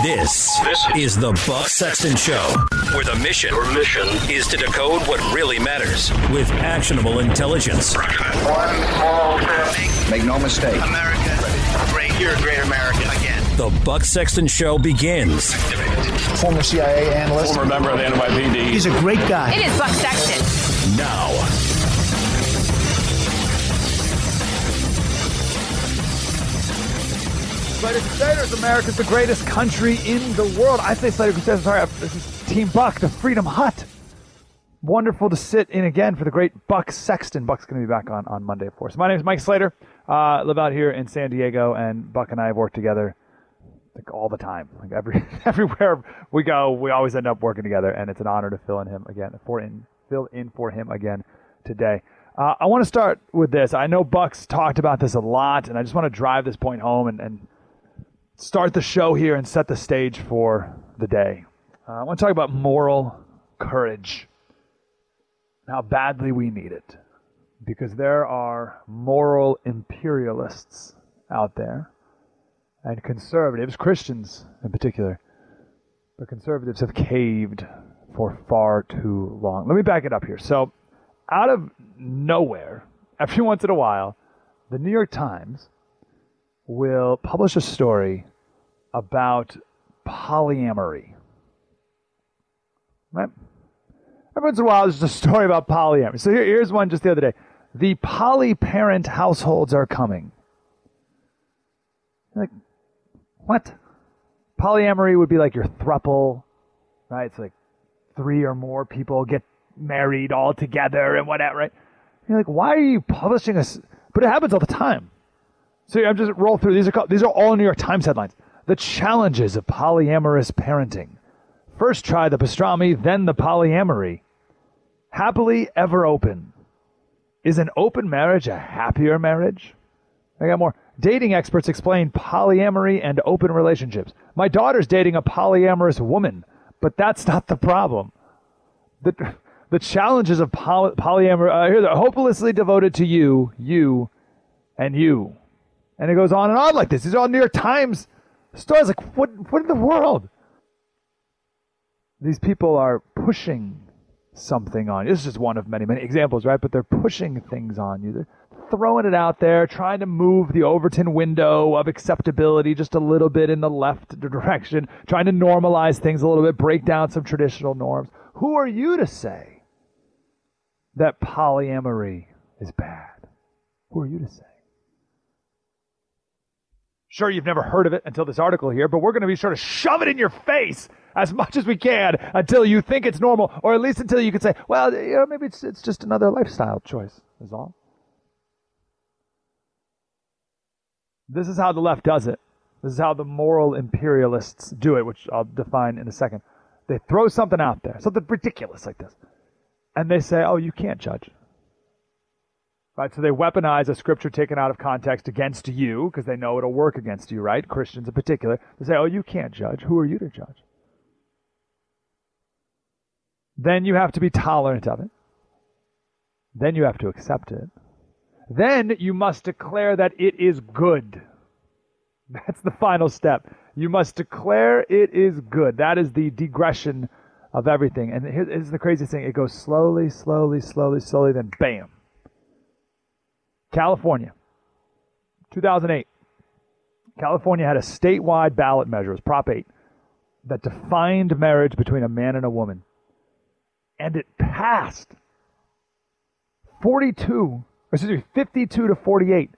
This, this is the Buck Sexton Show, where the mission, Your mission is to decode what really matters with actionable intelligence. One small step. Make no mistake. America great. You're a great American again. The Buck Sexton Show begins Former CIA analyst. former member of the NYPD. He's a great guy. It is Buck Sexton. now. Slater Crusaders, America's the greatest country in the world. I say Slater Crusaders. Sorry, this is Team Buck, the Freedom Hut. Wonderful to sit in again for the great Buck Sexton. Buck's going to be back on, on Monday, of course. My name is Mike Slater. Uh, live out here in San Diego, and Buck and I have worked together like all the time. Like every everywhere we go, we always end up working together, and it's an honor to fill in him again for in fill in for him again today. Uh, I want to start with this. I know Buck's talked about this a lot, and I just want to drive this point home and, and start the show here and set the stage for the day. Uh, I want to talk about moral courage, and how badly we need it, because there are moral imperialists out there, and conservatives, Christians in particular, but conservatives have caved for far too long. Let me back it up here. So, out of nowhere, every once in a while, the New York Times will publish a story about polyamory. Right? Every once in a while, there's a story about polyamory. So here, here's one just the other day. The polyparent households are coming. Like, what? Polyamory would be like your thruple, right? It's like three or more people get married all together and whatever, right? You're like, why are you publishing this? But it happens all the time. So I'm just roll through. These are called, these are all New York Times headlines. The challenges of polyamorous parenting. First try the pastrami, then the polyamory. Happily ever open. Is an open marriage a happier marriage? I got more. Dating experts explain polyamory and open relationships. My daughter's dating a polyamorous woman, but that's not the problem. The, the challenges of poly, polyamory uh, here, they're hopelessly devoted to you, you, and you. And it goes on and on like this. These are all New York Times stories. Like, what, what in the world? These people are pushing something on you. This is just one of many, many examples, right? But they're pushing things on you. They're throwing it out there, trying to move the Overton window of acceptability just a little bit in the left direction, trying to normalize things a little bit, break down some traditional norms. Who are you to say that polyamory is bad? Who are you to say? Sure, you've never heard of it until this article here, but we're going to be sure to shove it in your face as much as we can until you think it's normal, or at least until you can say, well, you know, maybe it's, it's just another lifestyle choice, is all. This is how the left does it. This is how the moral imperialists do it, which I'll define in a second. They throw something out there, something ridiculous like this, and they say, oh, you can't judge. Right? So they weaponize a scripture taken out of context against you because they know it'll work against you, right? Christians in particular. They say, oh, you can't judge. Who are you to judge? Then you have to be tolerant of it. Then you have to accept it. Then you must declare that it is good. That's the final step. You must declare it is good. That is the digression of everything. And here's the craziest thing it goes slowly, slowly, slowly, slowly, then bam. California, 2008. California had a statewide ballot measure, it was Prop 8, that defined marriage between a man and a woman. And it passed 42, excuse me, 52 to 48.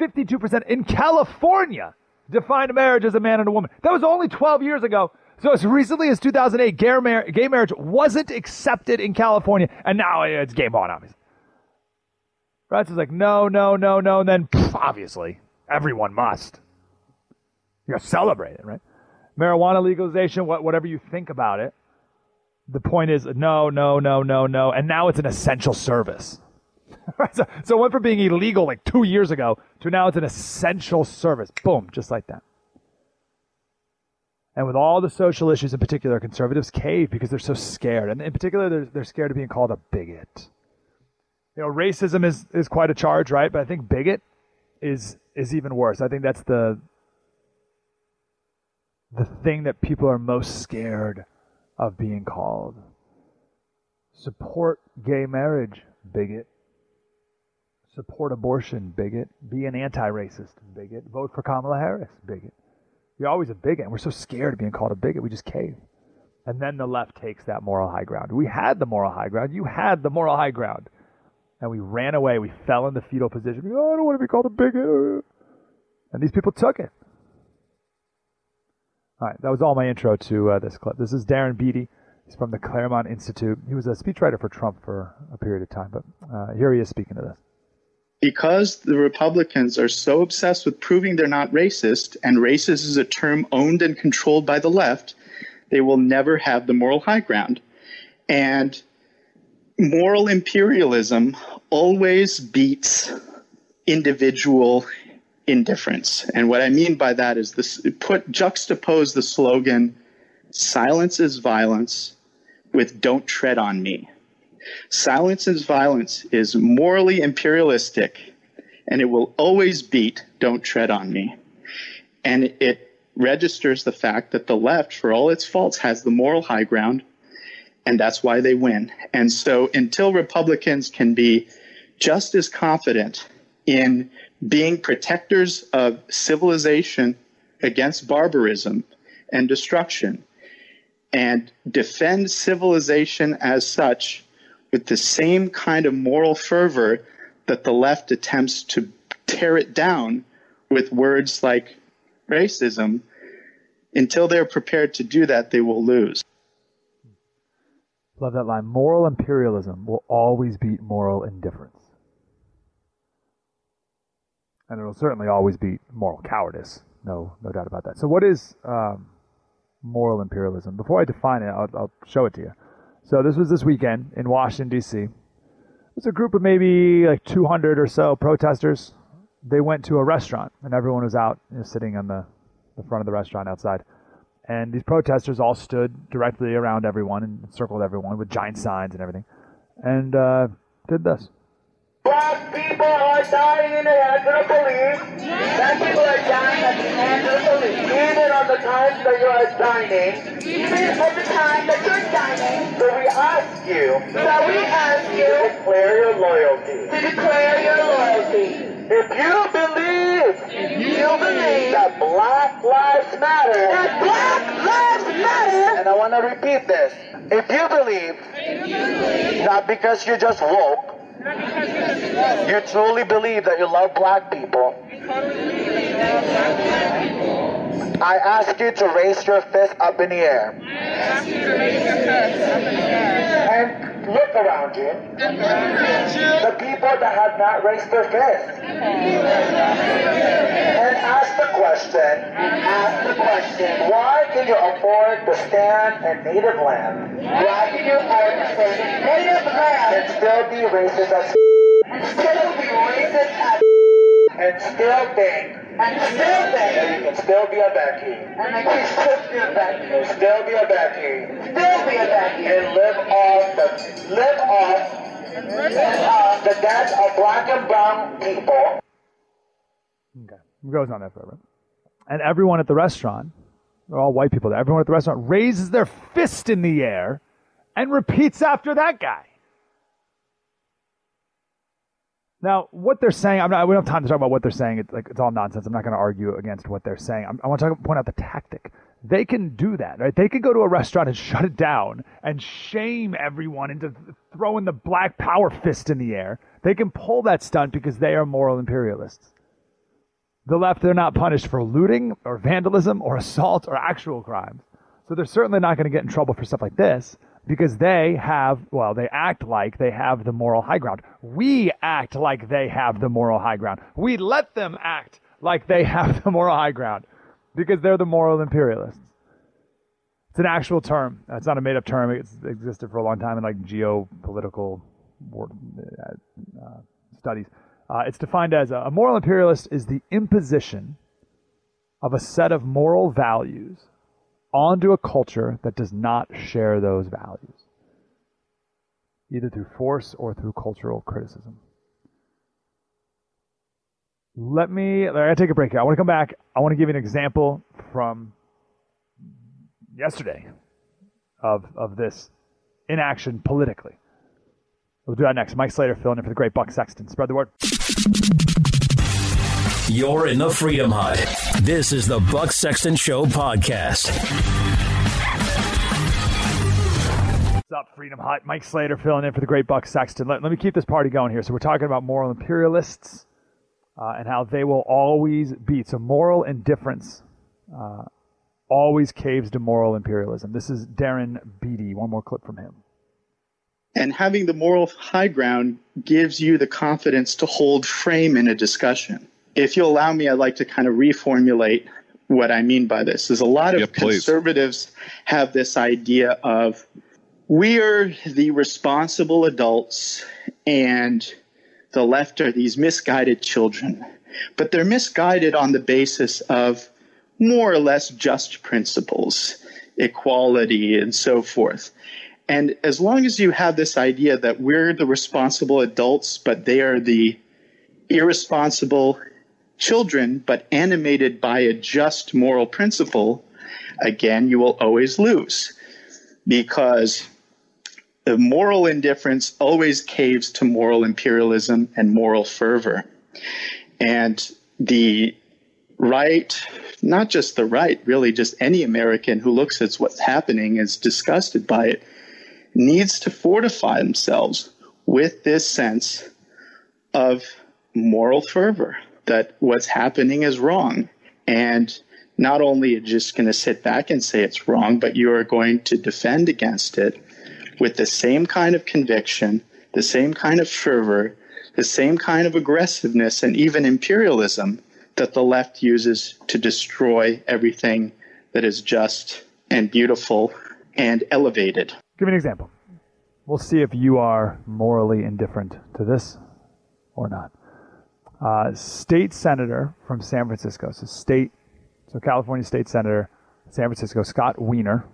52% in California defined marriage as a man and a woman. That was only 12 years ago. So as recently as 2008, gay, mar- gay marriage wasn't accepted in California, and now it's game on, obviously. So it's like, no, no, no, no, and then pff, obviously everyone must. You're celebrating, right? Marijuana legalization, what, whatever you think about it, the point is no, no, no, no, no, and now it's an essential service. Right? so, so it went from being illegal like two years ago to now it's an essential service. Boom, just like that. And with all the social issues in particular, conservatives cave because they're so scared. And in particular, they're, they're scared of being called a bigot. You know, racism is, is quite a charge, right? But I think bigot is is even worse. I think that's the the thing that people are most scared of being called. Support gay marriage, bigot. Support abortion, bigot. Be an anti racist, bigot. Vote for Kamala Harris, bigot. You're always a bigot, and we're so scared of being called a bigot, we just cave. And then the left takes that moral high ground. We had the moral high ground. You had the moral high ground. And we ran away. We fell in the fetal position. Oh, I don't want to be called a bigot. And these people took it. All right, that was all my intro to uh, this clip. This is Darren Beattie. He's from the Claremont Institute. He was a speechwriter for Trump for a period of time, but uh, here he is speaking to this. Because the Republicans are so obsessed with proving they're not racist, and racist is a term owned and controlled by the left, they will never have the moral high ground. And moral imperialism always beats individual indifference. And what I mean by that is this put juxtapose the slogan silence is violence with don't tread on me. Silence is violence is morally imperialistic and it will always beat don't tread on me. And it registers the fact that the left, for all its faults, has the moral high ground, and that's why they win. And so until Republicans can be just as confident in being protectors of civilization against barbarism and destruction and defend civilization as such with the same kind of moral fervor that the left attempts to tear it down with words like racism, until they're prepared to do that, they will lose. Love that line. Moral imperialism will always beat moral indifference. And it'll certainly always beat moral cowardice. No, no doubt about that. So, what is um, moral imperialism? Before I define it, I'll, I'll show it to you. So, this was this weekend in Washington, D.C. There's a group of maybe like 200 or so protesters. They went to a restaurant, and everyone was out you know, sitting on the, the front of the restaurant outside. And these protesters all stood directly around everyone and circled everyone with giant signs and everything, and uh, did this. Black people are dying in the hands of the police. Black people are dying at the hands of the police. Even on the time that you are dining. Even at the time that you're dining. So we ask you. So we ask you. To declare your loyalty. To declare your loyalty. If you believe, if you believe that Black Lives Matter, that Black Lives Matter, and I want to repeat this. If you believe, not because you're just woke, you truly believe that you love black people. I ask you to raise your fist up in the air. And look around you. The people that have not raised their fist. And ask the question, ask the question, why can you afford to stand in native land? Why can you afford to stand in native land and still be racist as and still be racist as and still think and still think that you can still be a Becky. And I can still be a Becky. Still be a Becky. Still be a Becky. And live off the live off uh, the death of black and brown people. Okay. It goes on there forever. And everyone at the restaurant, they're all white people there, everyone at the restaurant raises their fist in the air and repeats after that guy. Now, what they're saying, I'm not, we don't have time to talk about what they're saying. It's like it's all nonsense. I'm not going to argue against what they're saying. I'm, i want to point out the tactic. They can do that, right? They can go to a restaurant and shut it down and shame everyone into throwing the black power fist in the air. They can pull that stunt because they are moral imperialists. The left, they're not punished for looting or vandalism or assault or actual crimes. So they're certainly not going to get in trouble for stuff like this because they have, well, they act like they have the moral high ground. We act like they have the moral high ground. We let them act like they have the moral high ground because they're the moral imperialists. It's an actual term. It's not a made up term. It's existed for a long time in like geopolitical uh, studies. Uh, it's defined as a, a moral imperialist is the imposition of a set of moral values onto a culture that does not share those values, either through force or through cultural criticism. Let me, I gotta take a break here. I want to come back. I want to give you an example from yesterday of of this inaction politically. We'll do that next. Mike Slater filling in for the great Buck Sexton. Spread the word. You're in the Freedom Hut. This is the Buck Sexton Show podcast. What's up, Freedom Hut? Mike Slater filling in for the great Buck Sexton. Let, let me keep this party going here. So we're talking about moral imperialists uh, and how they will always beat. So moral indifference uh, always caves to moral imperialism. This is Darren Beattie. One more clip from him. And having the moral high ground gives you the confidence to hold frame in a discussion. If you'll allow me, I'd like to kind of reformulate what I mean by this. Is a lot of Yeah, conservatives have this idea of we are the responsible adults and the left are these misguided children. But they're misguided on the basis of more or less just principles, equality, and so forth. And as long as you have this idea that we're the responsible adults, but they are the irresponsible children, but animated by a just moral principle, again, you will always lose because the moral indifference always caves to moral imperialism and moral fervor. And the right, not just the right, really just any American who looks at what's happening is disgusted by it, needs to fortify themselves with this sense of moral fervor that what's happening is wrong. And not only are you just going to sit back and say it's wrong, but you are going to defend against it with the same kind of conviction, the same kind of fervor, the same kind of aggressiveness, and even imperialism that the left uses to destroy everything that is just and beautiful and elevated. Give me an example. We'll see if you are morally indifferent to this or not. Uh, state senator from San Francisco, so state, so California state senator, San Francisco, Scott Wiener.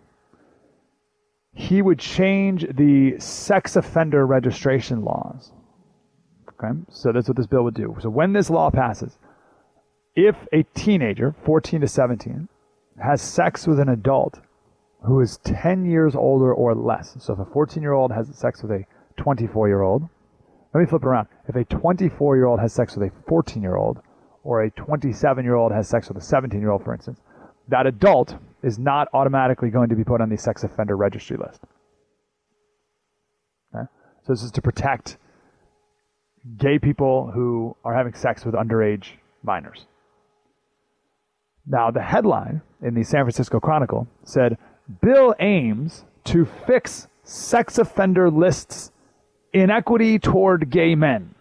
He would change the sex offender registration laws. Okay, so that's what this bill would do. So when this law passes, if a teenager, 14 to 17, has sex with an adult who is 10 years older or less. So if a 14 year old has sex with a 24 year old, let me flip it around. If a 24 year old has sex with a 14 year old, or a 27 year old has sex with a 17 year old, for instance, that adult is not automatically going to be put on the sex offender registry list. Okay? So this is to protect gay people who are having sex with underage minors. Now, the headline in the San Francisco Chronicle said Bill aims to fix sex offender lists inequity toward gay men.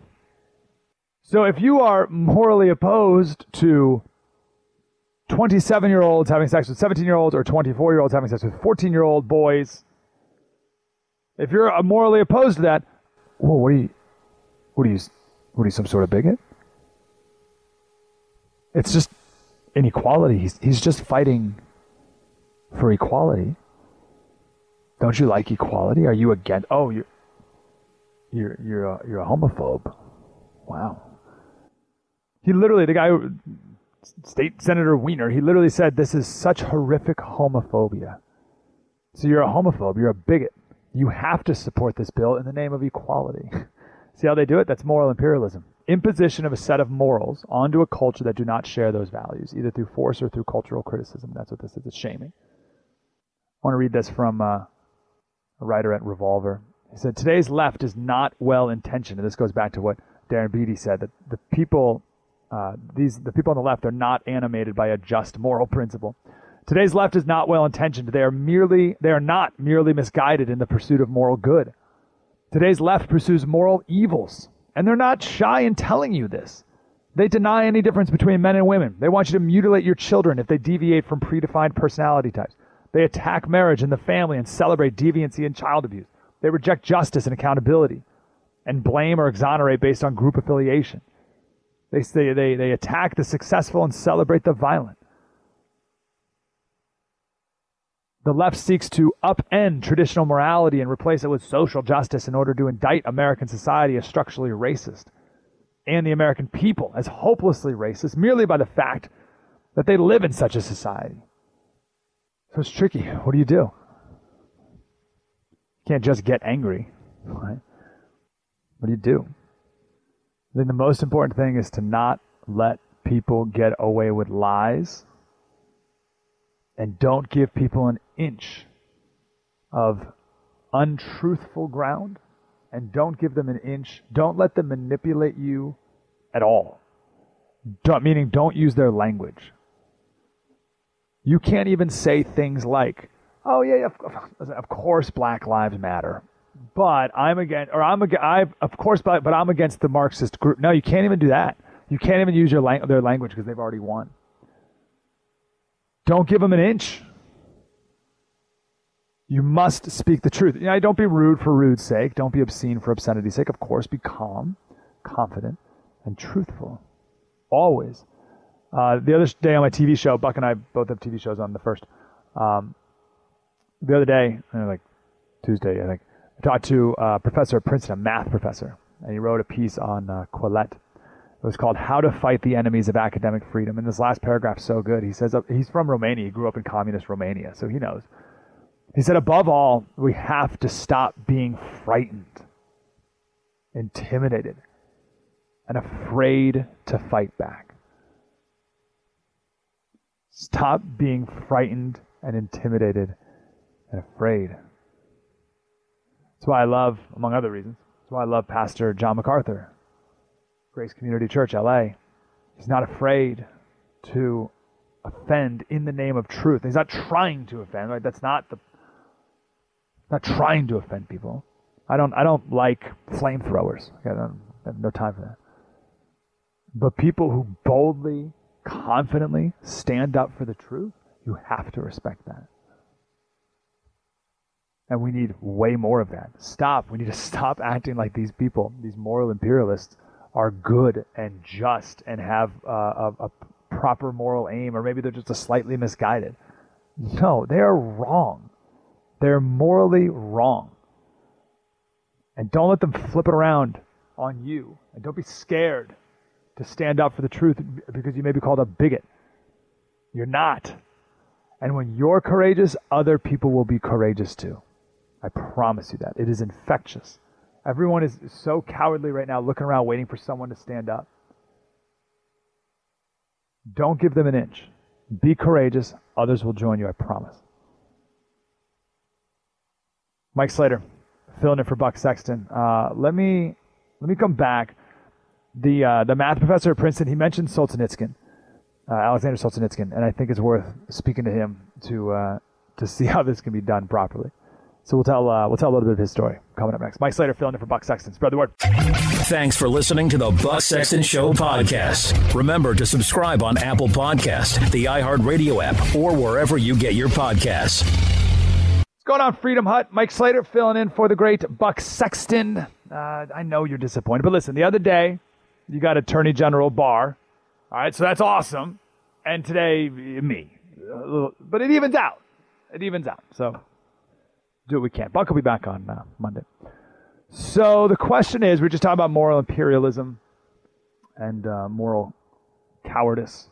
So if you are morally opposed to 27 year olds having sex with 17 year olds or 24 year olds having sex with 14 year old boys, if you're morally opposed to that, well, what are you, what are you, what are you, some sort of bigot? It's just inequality. He's, he's just fighting for equality. Don't you like equality? Are you against? Oh, you're you're you're a, you're a homophobe. Wow. He literally, the guy, State Senator Wiener. he literally said this is such horrific homophobia. So you're a homophobe. You're a bigot. You have to support this bill in the name of equality. See how they do it? That's moral imperialism. Imposition of a set of morals onto a culture that do not share those values, either through force or through cultural criticism. That's what this is. It's shaming. I want to read this from uh, a writer at Revolver. He said, Today's left is not well intentioned. And this goes back to what Darren Beattie said that the people, uh, these, the people on the left are not animated by a just moral principle. Today's left is not well intentioned. They are merely, they are not merely misguided in the pursuit of moral good. Today's left pursues moral evils, and they're not shy in telling you this. They deny any difference between men and women. They want you to mutilate your children if they deviate from predefined personality types. They attack marriage and the family and celebrate deviancy and child abuse. They reject justice and accountability and blame or exonerate based on group affiliation. They, say they, they attack the successful and celebrate the violent. The left seeks to upend traditional morality and replace it with social justice in order to indict American society as structurally racist and the American people as hopelessly racist merely by the fact that they live in such a society. So it's tricky. What do you do? Can't just get angry, right? What do you do? I think the most important thing is to not let people get away with lies and don't give people an inch of untruthful ground and don't give them an inch. Don't let them manipulate you at all. Don't, meaning, don't use their language. You can't even say things like, "Oh yeah, of, of course Black Lives Matter," but I'm against, or I'm against, I of course, but, but I'm against the Marxist group. No, you can't even do that. You can't even use your lang- their language because they've already won. Don't give them an inch. You must speak the truth. You know, don't be rude for rude's sake. Don't be obscene for obscenity's sake. Of course, be calm, confident, and truthful. Always. Uh, the other day on my TV show, Buck and I both have TV shows on the first. Um, the other day, uh, like Tuesday, I think, I talked to a professor at Princeton, a math professor, and he wrote a piece on uh, Quillette. It was called "How to Fight the Enemies of Academic Freedom." And this last paragraph is so good. He says uh, he's from Romania. He grew up in communist Romania, so he knows. He said, above all, we have to stop being frightened, intimidated, and afraid to fight back. Stop being frightened and intimidated and afraid. That's why I love, among other reasons, that's why I love Pastor John MacArthur, Grace Community Church, LA. He's not afraid to offend in the name of truth. He's not trying to offend, right? That's not the not trying to offend people. I don't I don't like flamethrowers. I, don't, I have no time for that. But people who boldly, confidently stand up for the truth, you have to respect that. And we need way more of that. Stop. We need to stop acting like these people, these moral imperialists, are good and just and have uh, a, a proper moral aim, or maybe they're just a slightly misguided. No, they are wrong. They're morally wrong. And don't let them flip it around on you. And don't be scared to stand up for the truth because you may be called a bigot. You're not. And when you're courageous, other people will be courageous too. I promise you that. It is infectious. Everyone is so cowardly right now, looking around waiting for someone to stand up. Don't give them an inch. Be courageous. Others will join you, I promise. Mike Slater, filling in for Buck Sexton. Uh, let me let me come back. The uh, the math professor at Princeton he mentioned Solzhenitsyn, uh, Alexander Solzhenitsyn, and I think it's worth speaking to him to uh, to see how this can be done properly. So we'll tell uh, we'll tell a little bit of his story coming up next. Mike Slater filling in for Buck Sexton. Spread the word. Thanks for listening to the Buck Sexton Show podcast. Remember to subscribe on Apple Podcast, the iHeartRadio app, or wherever you get your podcasts. What's going on, Freedom Hut? Mike Slater filling in for the great Buck Sexton. Uh, I know you're disappointed, but listen, the other day you got Attorney General Barr. All right, so that's awesome. And today, me. But it evens out. It evens out. So do what we can. Buck will be back on uh, Monday. So the question is we're just talking about moral imperialism and uh, moral cowardice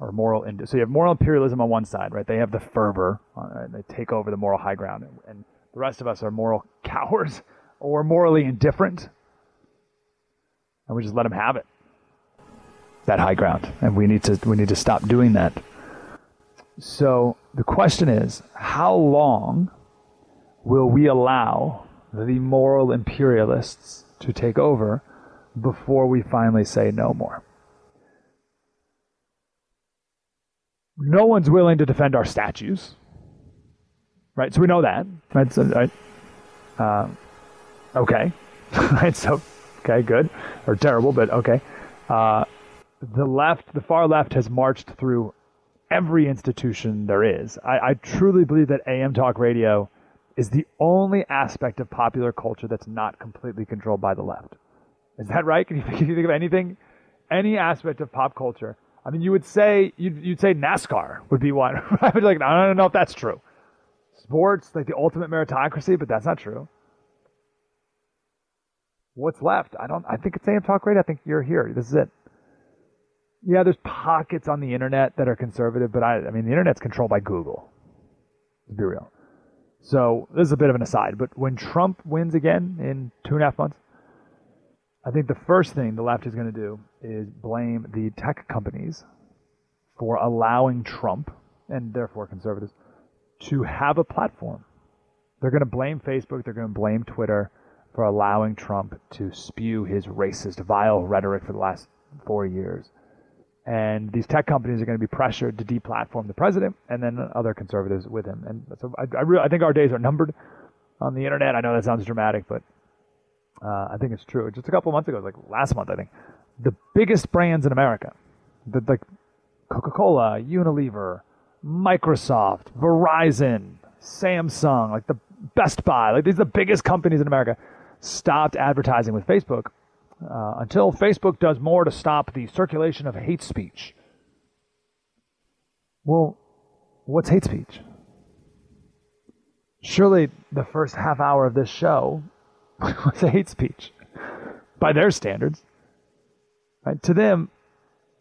or moral ind- so you have moral imperialism on one side right they have the fervor uh, they take over the moral high ground and, and the rest of us are moral cowards or morally indifferent and we just let them have it that high ground and we need to we need to stop doing that so the question is how long will we allow the moral imperialists to take over before we finally say no more no one's willing to defend our statues, right? So we know that, right? So? Uh, okay, right? So, okay, good or terrible, but okay. Uh, the left, the far left, has marched through every institution there is. I, I truly believe that AM talk radio is the only aspect of popular culture that's not completely controlled by the left. Is that right? Can you, can you think of anything, any aspect of pop culture? I mean, you would say you'd, you'd say NASCAR would be one. I would like I don't know if that's true. Sports like the ultimate meritocracy, but that's not true. What's left? I don't. I think it's AM Talk Radio. I think you're here. This is it. Yeah, there's pockets on the internet that are conservative, but I, I mean, the internet's controlled by Google. Let's be real. So this is a bit of an aside, but when Trump wins again in two and a half months, I think the first thing the left is going to do is blame the tech companies for allowing Trump and therefore conservatives to have a platform. They're going to blame Facebook, they're going to blame Twitter for allowing Trump to spew his racist, vile rhetoric for the last four years. And these tech companies are going to be pressured to deplatform the president and then other conservatives with him. And so I, I, I think our days are numbered on the internet. I know that sounds dramatic, but uh, I think it's true. Just a couple months ago, like last month, I think, the biggest brands in America, the, like Coca-Cola, Unilever, Microsoft, Verizon, Samsung, like the Best Buy, like these are the biggest companies in America, stopped advertising with Facebook uh, until Facebook does more to stop the circulation of hate speech. Well, what's hate speech? Surely the first half hour of this show was hate speech by their standards. Right? To them,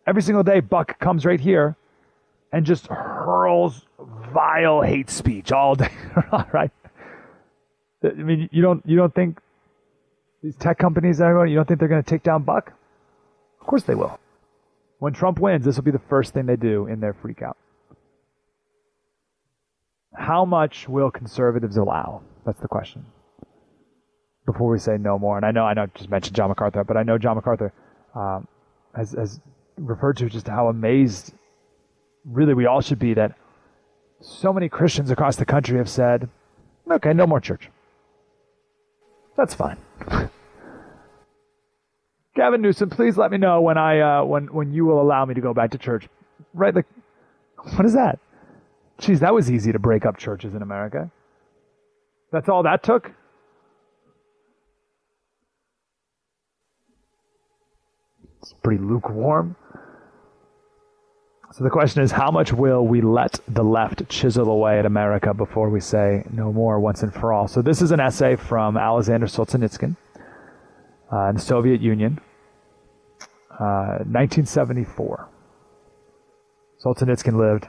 every single day, Buck comes right here and just hurls vile hate speech all day. right? I mean, you don't you don't think these tech companies, everyone, you don't think they're going to take down Buck? Of course they will. When Trump wins, this will be the first thing they do in their freakout. How much will conservatives allow? That's the question. Before we say no more, and I know I know just mentioned John MacArthur, but I know John MacArthur um, has, has referred to just how amazed, really, we all should be that so many Christians across the country have said, "Okay, no more church." That's fine. Gavin Newsom, please let me know when I uh, when when you will allow me to go back to church. Right? Like, what is that? Geez, that was easy to break up churches in America. That's all that took. It's pretty lukewarm. So the question is, how much will we let the left chisel away at America before we say no more once and for all? So this is an essay from Alexander Solzhenitsyn uh, in the Soviet Union, uh, 1974. Solzhenitsyn lived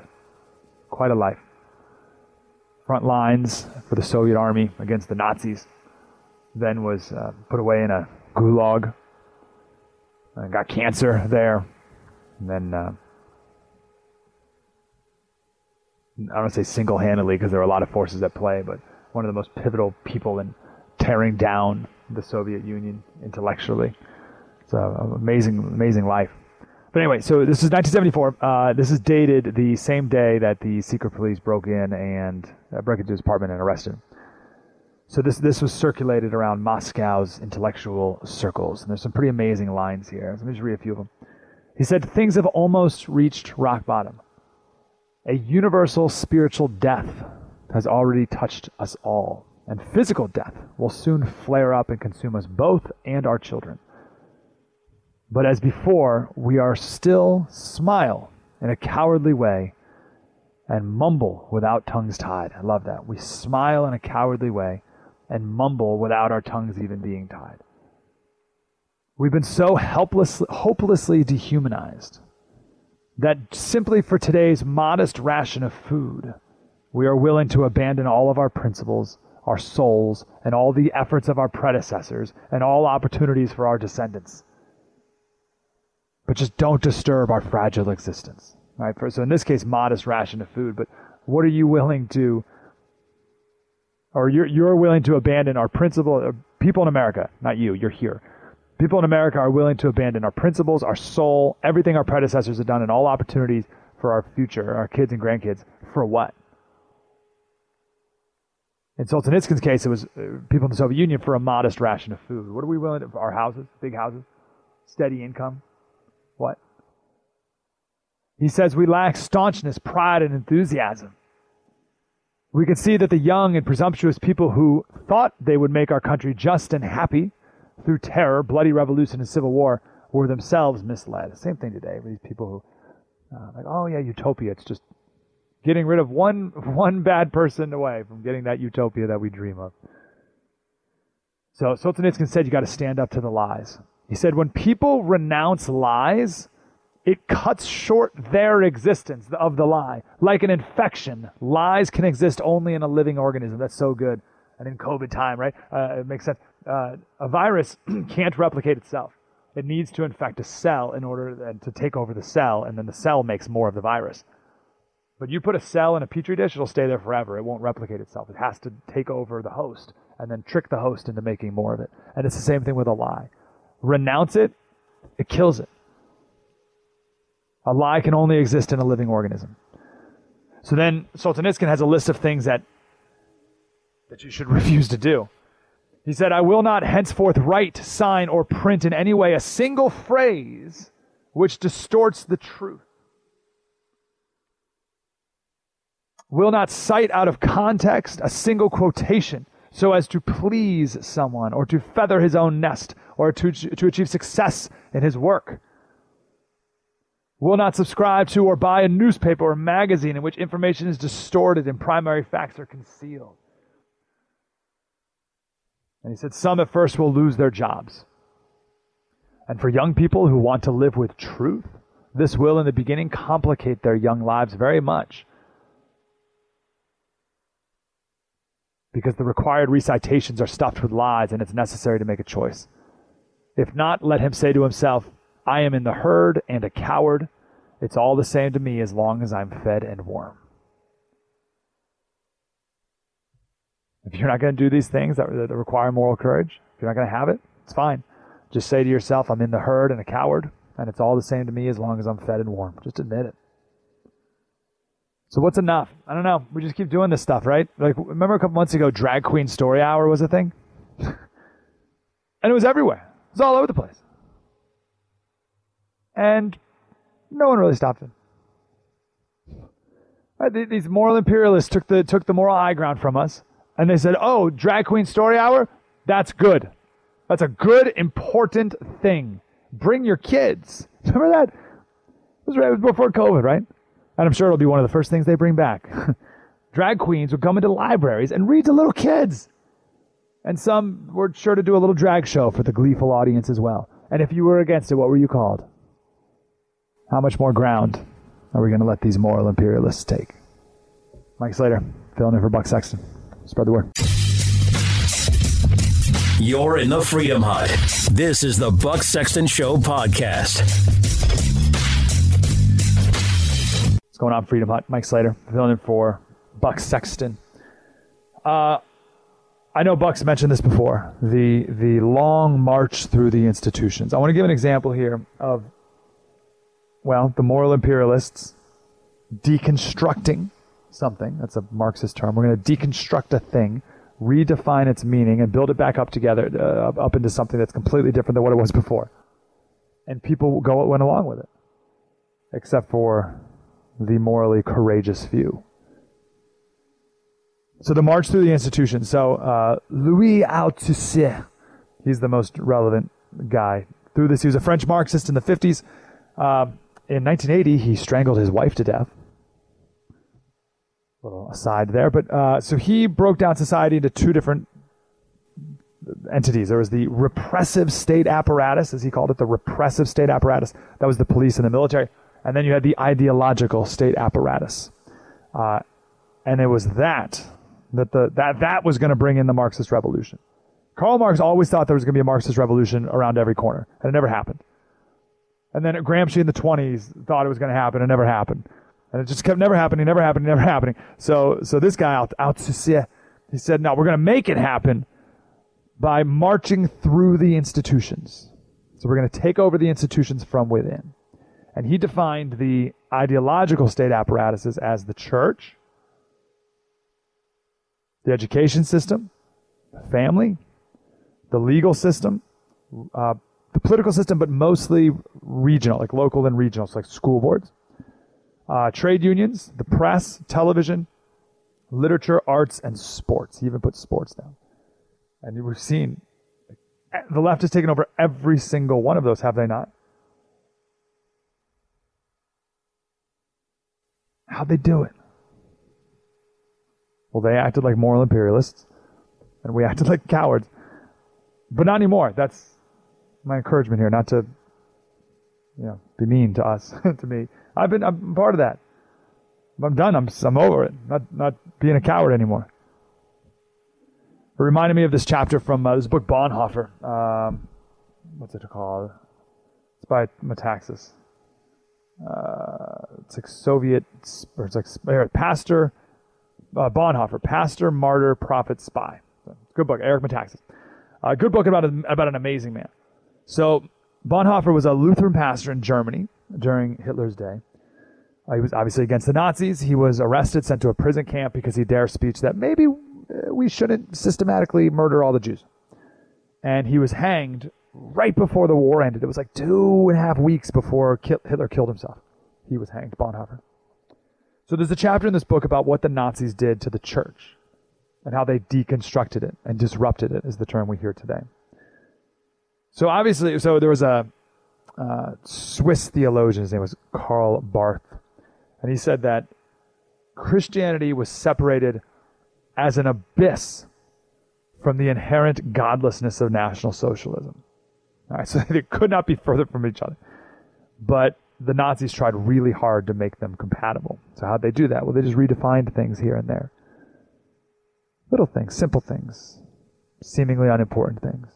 quite a life. Front lines for the Soviet army against the Nazis. Then was uh, put away in a gulag. and got cancer there. And then uh, I don't want to say single handedly because there were a lot of forces at play, but one of the most pivotal people in tearing down the Soviet Union intellectually. It's an amazing, amazing life. But anyway, so this is 1974. Uh, this is dated the same day that the secret police broke in and uh, broke into his apartment and arrested him. So this this was circulated around Moscow's intellectual circles, and there's some pretty amazing lines here. Let me just read a few of them. He said, "Things have almost reached rock bottom. A universal spiritual death has already touched us all, and physical death will soon flare up and consume us both and our children. But as before, we are still smile in a cowardly way and mumble without tongues tied. I love that. We smile in a cowardly way and mumble without our tongues even being tied. We've been so helpless, hopelessly dehumanized that simply for today's modest ration of food, we are willing to abandon all of our principles, our souls, and all the efforts of our predecessors, and all opportunities for our descendants. But just don't disturb our fragile existence. Right? So in this case, modest ration of food. But what are you willing to, or you're, you're willing to abandon our principle, uh, people in America, not you, you're here People in America are willing to abandon our principles, our soul, everything our predecessors have done, and all opportunities for our future, our kids and grandkids. For what? In Solzhenitsyn's case, it was uh, people in the Soviet Union for a modest ration of food. What are we willing to, our houses, big houses, steady income? What? He says we lack staunchness, pride, and enthusiasm. We can see that the young and presumptuous people who thought they would make our country just and happy through terror, bloody revolution, and civil war were themselves misled. Same thing today with these people who, uh, like, oh yeah, utopia. It's just getting rid of one one bad person away from getting that utopia that we dream of. So Solzhenitsyn said you got to stand up to the lies. He said when people renounce lies, it cuts short their existence of the lie. Like an infection, lies can exist only in a living organism. That's so good. And in COVID time, right? Uh, it makes sense. Uh, a virus can't replicate itself. It needs to infect a cell in order to take over the cell, and then the cell makes more of the virus. But you put a cell in a petri dish, it'll stay there forever. It won't replicate itself. It has to take over the host and then trick the host into making more of it. And it's the same thing with a lie. Renounce it, it kills it. A lie can only exist in a living organism. So then Solzhenitsyn has a list of things that that you should refuse to do. He said, I will not henceforth write, sign, or print in any way a single phrase which distorts the truth. Will not cite out of context a single quotation so as to please someone or to feather his own nest or to, to achieve success in his work will not subscribe to or buy a newspaper or magazine in which information is distorted and primary facts are concealed. And he said, Some at first will lose their jobs. And for young people who want to live with truth, this will in the beginning complicate their young lives very much. Because the required recitations are stuffed with lies and it's necessary to make a choice. If not, let him say to himself, I am in the herd and a coward. It's all the same to me as long as I'm fed and warm. If you're not going to do these things that, that require moral courage, if you're not going to have it, it's fine. Just say to yourself, I'm in the herd and a coward, and it's all the same to me as long as I'm fed and warm. Just admit it. So what's enough? I don't know. We just keep doing this stuff, right? Like remember a couple months ago, drag queen story hour was a thing, and it was everywhere. It was all over the place. And no one really stopped it. Right, these moral imperialists took the took the moral high ground from us, and they said, "Oh, drag queen story hour, that's good. That's a good, important thing. Bring your kids." Remember that? It was, right, before COVID, right? And I'm sure it'll be one of the first things they bring back. drag queens would come into libraries and read to little kids. And some were sure to do a little drag show for the gleeful audience as well. And if you were against it, what were you called? How much more ground are we going to let these moral imperialists take? Mike Slater, filling in for Buck Sexton. Spread the word. You're in the Freedom Hut. This is the Buck Sexton Show podcast. What's going on, Freedom Hut? Mike Slater, filling in for Buck Sexton. Uh, I know Buck's mentioned this before. The the long march through the institutions. I want to give an example here of well, the moral imperialists deconstructing something. That's a Marxist term. We're going to deconstruct a thing, redefine its meaning, and build it back up together, uh, up into something that's completely different than what it was before. And people go went along with it, except for the morally courageous few. So the march through the institution. So uh, Louis Althusser, he's the most relevant guy through this. He was a French Marxist in the 50s. Uh, in 1980, he strangled his wife to death. Little aside there, but uh, so he broke down society into two different entities. There was the repressive state apparatus, as he called it, the repressive state apparatus. That was the police and the military. And then you had the ideological state apparatus. Uh, and it was that that the that that was going to bring in the Marxist revolution. Karl Marx always thought there was going to be a Marxist revolution around every corner, and it never happened. And then Gramsci in the 20s thought it was going to happen. It never happened. And it just kept never happening, never happening, never happening. So, so this guy out, out he said, no, we're going to make it happen by marching through the institutions. So we're going to take over the institutions from within. And he defined the ideological state apparatuses as the church, the education system, the family, the legal system, uh, the political system, but mostly regional, like local and regional, so like school boards, uh, trade unions, the press, television, literature, arts, and sports. He even put sports down. And we've seen the left has taken over every single one of those, have they not? How'd they do it? Well, they acted like moral imperialists, and we acted like cowards. But not anymore. That's my encouragement here, not to you know, be mean to us, to me. I've been, I'm part of that. I'm done. I'm, I'm over it. Not, not being a coward anymore. It reminded me of this chapter from uh, this book Bonhoeffer. Um, what's it called? It's by Metaxas. Uh, it's like Soviet, or it's like pastor uh, Bonhoeffer, pastor, martyr, prophet, spy. So, good book, Eric Metaxas. Uh, good book about a, about an amazing man. So Bonhoeffer was a Lutheran pastor in Germany during Hitler's day. Uh, he was obviously against the Nazis. He was arrested, sent to a prison camp because he dared speech that maybe uh, we shouldn't systematically murder all the Jews. And he was hanged right before the war ended. It was like two and a half weeks before Hitler killed himself. He was hanged, Bonhoeffer. So there's a chapter in this book about what the Nazis did to the church and how they deconstructed it and disrupted it, is the term we hear today. So obviously, so there was a uh, Swiss theologian, his name was Karl Barth, and he said that Christianity was separated as an abyss from the inherent godlessness of National Socialism. All right, so they could not be further from each other. But the Nazis tried really hard to make them compatible. So how'd they do that? Well, they just redefined things here and there. Little things, simple things, seemingly unimportant things.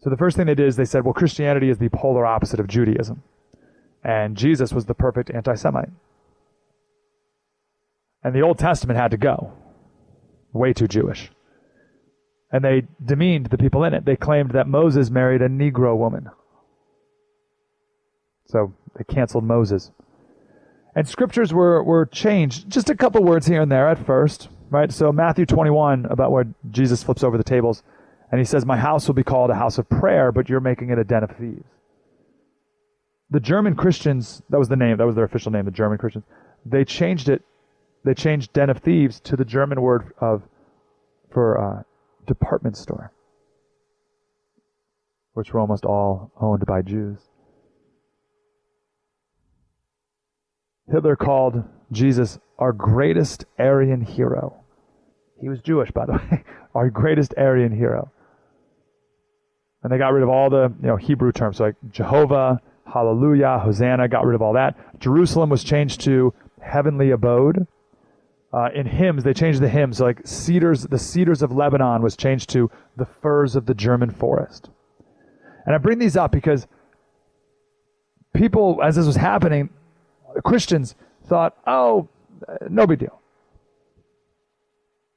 So the first thing they did is they said, well, Christianity is the polar opposite of Judaism. And Jesus was the perfect anti Semite. And the Old Testament had to go. Way too Jewish. And they demeaned the people in it. They claimed that Moses married a Negro woman. So they canceled Moses. And scriptures were, were changed, just a couple words here and there at first, right? So Matthew 21, about where Jesus flips over the tables, and he says, My house will be called a house of prayer, but you're making it a den of thieves the German Christians, that was the name, that was their official name, the German Christians, they changed it, they changed Den of Thieves to the German word of, for uh, department store, which were almost all owned by Jews. Hitler called Jesus our greatest Aryan hero. He was Jewish, by the way, our greatest Aryan hero. And they got rid of all the you know Hebrew terms, like Jehovah, Hallelujah, Hosanna, got rid of all that. Jerusalem was changed to heavenly abode. Uh, in hymns, they changed the hymns. Like cedars, the cedars of Lebanon was changed to the firs of the German forest. And I bring these up because people, as this was happening, Christians thought, oh, no big deal.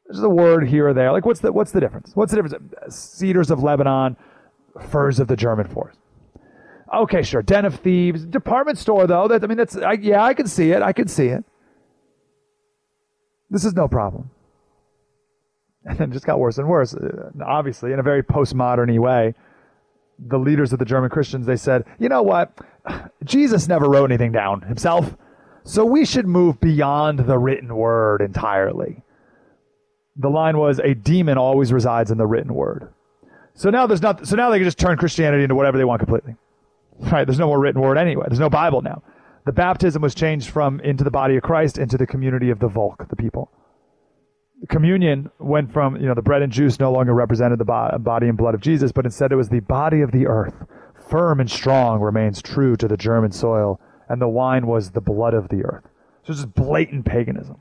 There's a word here or there. Like, what's the what's the difference? What's the difference? Cedars of Lebanon, firs of the German forest. Okay, sure. Den of Thieves, department store though. That I mean, that's I, yeah, I can see it. I can see it. This is no problem. And then it just got worse and worse. Uh, obviously, in a very postmodern way, the leaders of the German Christians they said, you know what, Jesus never wrote anything down himself, so we should move beyond the written word entirely. The line was, a demon always resides in the written word. So now there's not. So now they can just turn Christianity into whatever they want completely. Right? There's no more written word anyway. There's no Bible now. The baptism was changed from into the body of Christ into the community of the Volk, the people. The communion went from, you know, the bread and juice no longer represented the body and blood of Jesus, but instead it was the body of the earth, firm and strong, remains true to the German soil, and the wine was the blood of the earth. So it's just blatant paganism.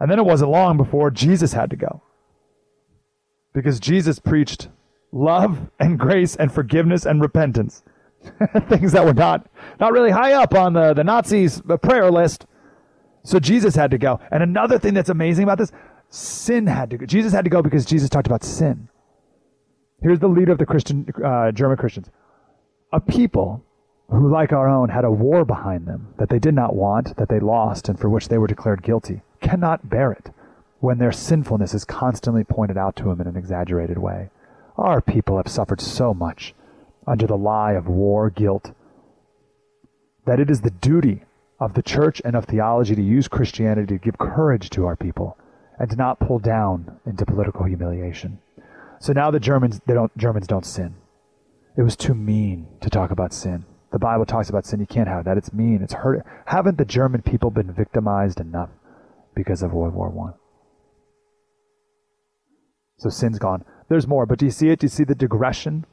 And then it wasn't long before Jesus had to go. Because Jesus preached love and grace and forgiveness and repentance. Things that were not, not really high up on the, the Nazis' prayer list. So Jesus had to go. And another thing that's amazing about this sin had to go. Jesus had to go because Jesus talked about sin. Here's the leader of the Christian, uh, German Christians. A people who, like our own, had a war behind them that they did not want, that they lost, and for which they were declared guilty, cannot bear it when their sinfulness is constantly pointed out to them in an exaggerated way. Our people have suffered so much under the lie of war guilt that it is the duty of the church and of theology to use Christianity to give courage to our people and to not pull down into political humiliation. So now the Germans they don't Germans don't sin. It was too mean to talk about sin. The Bible talks about sin. You can't have that. It's mean. It's hurt. Haven't the German people been victimized enough because of World War One? So sin's gone. There's more, but do you see it? Do you see the digression?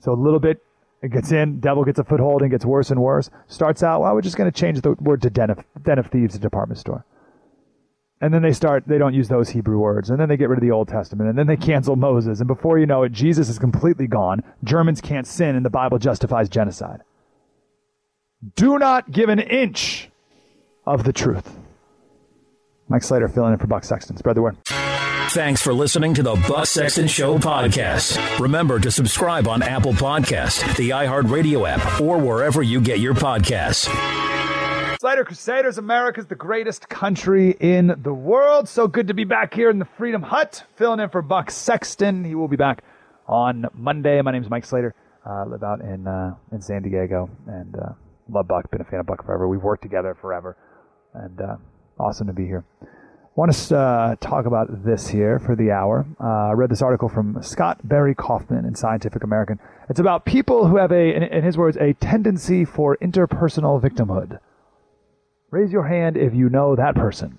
So a little bit It gets in, devil gets a foothold and gets worse and worse. Starts out, well, we're just going to change the word to den of, den of thieves to department store. And then they start, they don't use those Hebrew words. And then they get rid of the Old Testament. And then they cancel Moses. And before you know it, Jesus is completely gone. Germans can't sin, and the Bible justifies genocide. Do not give an inch of the truth. Mike Slater filling in for Buck Sexton. Spread the word. Thanks for listening to the Buck Sexton Show podcast. Remember to subscribe on Apple Podcast, the iHeartRadio app, or wherever you get your podcasts. Slater Crusaders, America's the greatest country in the world. So good to be back here in the Freedom Hut, filling in for Buck Sexton. He will be back on Monday. My name is Mike Slater. I uh, live out in uh, in San Diego and uh, love Buck. Been a fan of Buck forever. We've worked together forever, and uh, awesome to be here. Want to uh, talk about this here for the hour. Uh, I read this article from Scott Barry Kaufman in Scientific American. It's about people who have a, in, in his words, a tendency for interpersonal victimhood. Raise your hand if you know that person.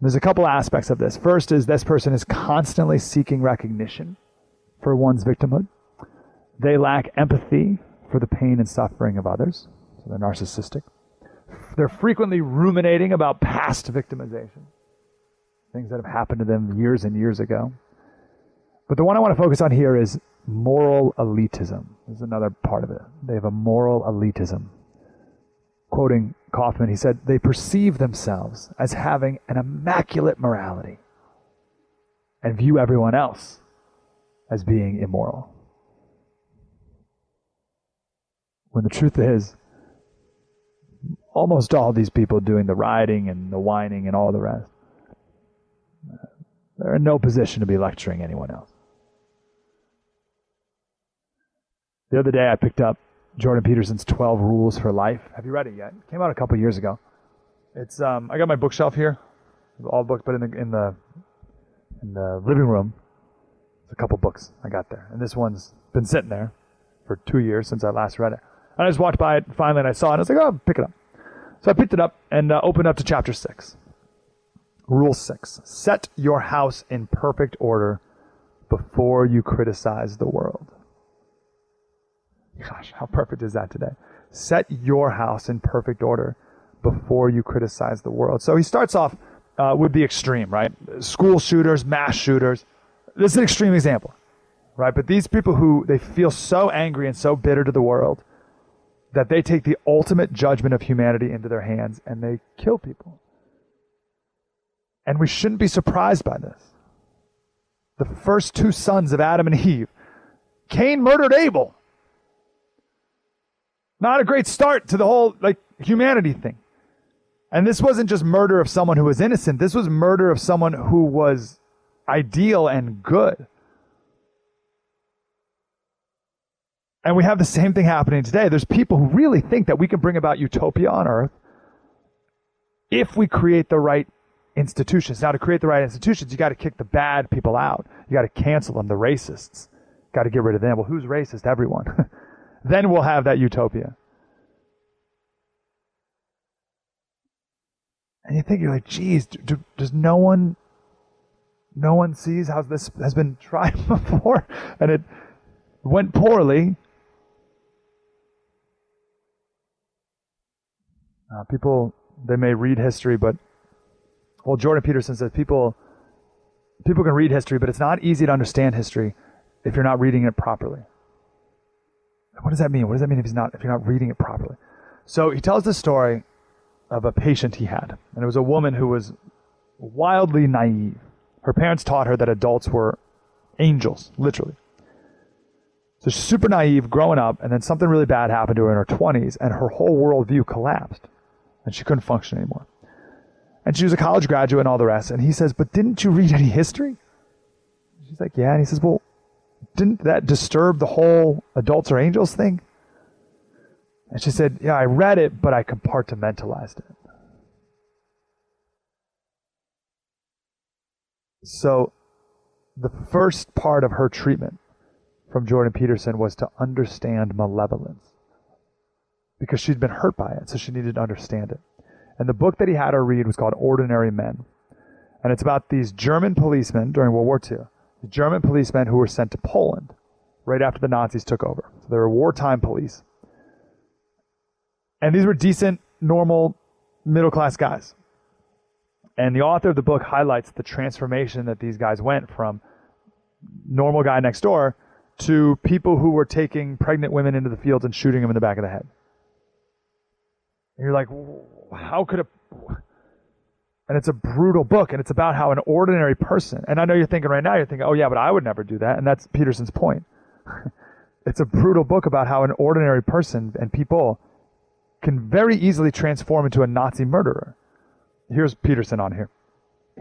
There's a couple aspects of this. First is this person is constantly seeking recognition for one's victimhood. They lack empathy for the pain and suffering of others, so they're narcissistic. They're frequently ruminating about past victimization, things that have happened to them years and years ago. But the one I want to focus on here is moral elitism. This is another part of it. They have a moral elitism. Quoting Kaufman, he said, they perceive themselves as having an immaculate morality and view everyone else as being immoral. When the truth is, almost all these people doing the rioting and the whining and all the rest, they're in no position to be lecturing anyone else. The other day I picked up Jordan Peterson's 12 Rules for Life. Have you read it yet? It came out a couple years ago. It's um, I got my bookshelf here, all books, but in the in the in the living room, there's a couple books I got there, and this one's been sitting there for two years since I last read it. And I just walked by it finally, and I saw it, and I was like, oh, pick it up. So I picked it up and uh, opened up to chapter six. Rule six: Set your house in perfect order before you criticize the world. Gosh, how perfect is that today? Set your house in perfect order before you criticize the world. So he starts off uh, with the extreme, right? School shooters, mass shooters. This is an extreme example, right? But these people who they feel so angry and so bitter to the world that they take the ultimate judgment of humanity into their hands and they kill people. And we shouldn't be surprised by this. The first two sons of Adam and Eve, Cain murdered Abel. Not a great start to the whole like humanity thing. And this wasn't just murder of someone who was innocent. This was murder of someone who was ideal and good. And we have the same thing happening today. There's people who really think that we can bring about utopia on earth if we create the right institutions. Now, to create the right institutions, you got to kick the bad people out. You got to cancel them, the racists. Got to get rid of them. Well, who's racist? Everyone. then we'll have that utopia. And you think you're like, geez, do, do, does no one, no one sees how this has been tried before, and it went poorly. Uh, people they may read history, but well, Jordan Peterson says people people can read history, but it's not easy to understand history if you're not reading it properly. What does that mean? What does that mean if he's not if you're not reading it properly? So he tells the story of a patient he had, and it was a woman who was wildly naive. Her parents taught her that adults were angels, literally. So she's super naive growing up, and then something really bad happened to her in her 20s, and her whole worldview collapsed, and she couldn't function anymore. And she was a college graduate and all the rest. And he says, But didn't you read any history? She's like, Yeah. And he says, Well, didn't that disturb the whole adults are angels thing? And she said, Yeah, I read it, but I compartmentalized it. So the first part of her treatment from Jordan Peterson was to understand malevolence because she'd been hurt by it, so she needed to understand it. And the book that he had her read was called Ordinary Men. And it's about these German policemen during World War II, the German policemen who were sent to Poland right after the Nazis took over. So they were wartime police. And these were decent, normal, middle class guys. And the author of the book highlights the transformation that these guys went from normal guy next door to people who were taking pregnant women into the fields and shooting them in the back of the head. And you're like, how could a. And it's a brutal book, and it's about how an ordinary person, and I know you're thinking right now, you're thinking, oh yeah, but I would never do that. And that's Peterson's point. it's a brutal book about how an ordinary person and people can very easily transform into a Nazi murderer. Here's Peterson on here.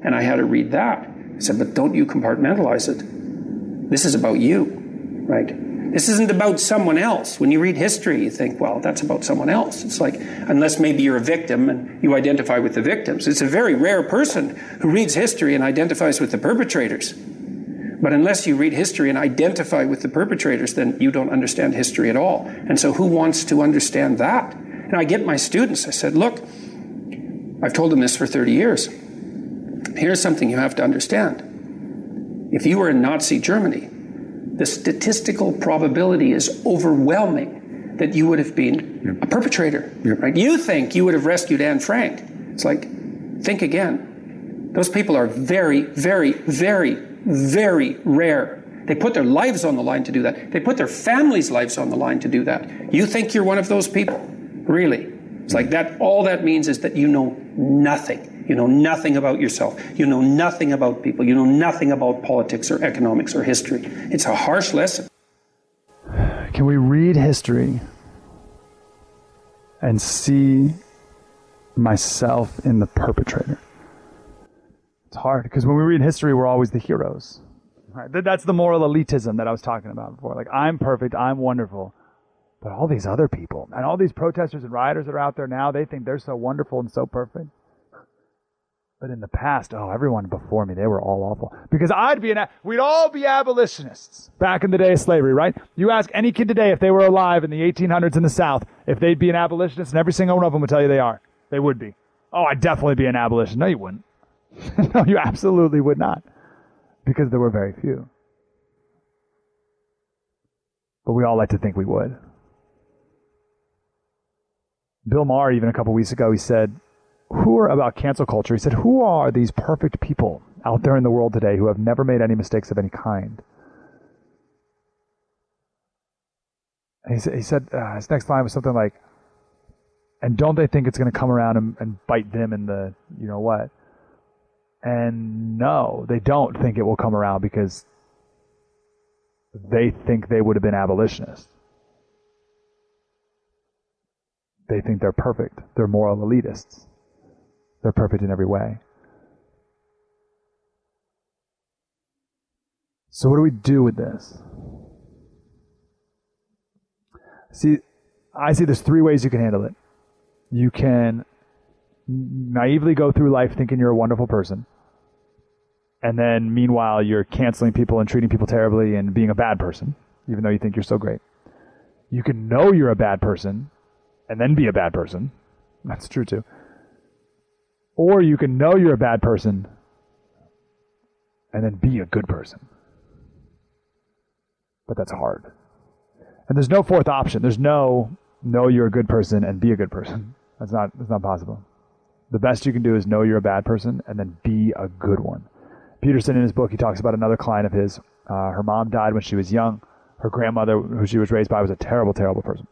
And I had to read that. I said, but don't you compartmentalize it. This is about you, right? This isn't about someone else. When you read history, you think, well, that's about someone else. It's like, unless maybe you're a victim and you identify with the victims. It's a very rare person who reads history and identifies with the perpetrators. But unless you read history and identify with the perpetrators, then you don't understand history at all. And so, who wants to understand that? And I get my students, I said, look, I've told them this for 30 years. Here's something you have to understand. If you were in Nazi Germany, the statistical probability is overwhelming that you would have been a perpetrator. Right? You think you would have rescued Anne Frank. It's like, think again. Those people are very, very, very, very rare. They put their lives on the line to do that. They put their families' lives on the line to do that. You think you're one of those people? Really? It's like that, all that means is that you know nothing. You know nothing about yourself. You know nothing about people. You know nothing about politics or economics or history. It's a harsh lesson. Can we read history and see myself in the perpetrator? It's hard because when we read history, we're always the heroes. Right? That's the moral elitism that I was talking about before. Like, I'm perfect, I'm wonderful. But all these other people and all these protesters and rioters that are out there now, they think they're so wonderful and so perfect. But in the past, oh, everyone before me, they were all awful. Because I'd be an, we'd all be abolitionists back in the day of slavery, right? You ask any kid today if they were alive in the 1800s in the South, if they'd be an abolitionist, and every single one of them would tell you they are. They would be. Oh, I'd definitely be an abolitionist. No, you wouldn't. no, you absolutely would not. Because there were very few. But we all like to think we would. Bill Maher, even a couple weeks ago, he said, Who are about cancel culture? He said, Who are these perfect people out there in the world today who have never made any mistakes of any kind? And he, said, he said uh, his next line was something like, and don't they think it's going to come around and, and bite them in the, you know what? And no, they don't think it will come around because they think they would have been abolitionists. They think they're perfect. They're moral elitists. They're perfect in every way. So, what do we do with this? See, I see there's three ways you can handle it. You can naively go through life thinking you're a wonderful person. And then, meanwhile, you're canceling people and treating people terribly and being a bad person, even though you think you're so great. You can know you're a bad person and then be a bad person. That's true too. Or you can know you're a bad person and then be a good person. But that's hard. And there's no fourth option. There's no know you're a good person and be a good person. That's not that's not possible. The best you can do is know you're a bad person and then be a good one. Peterson in his book he talks about another client of his. Uh, her mom died when she was young. Her grandmother, who she was raised by, was a terrible, terrible person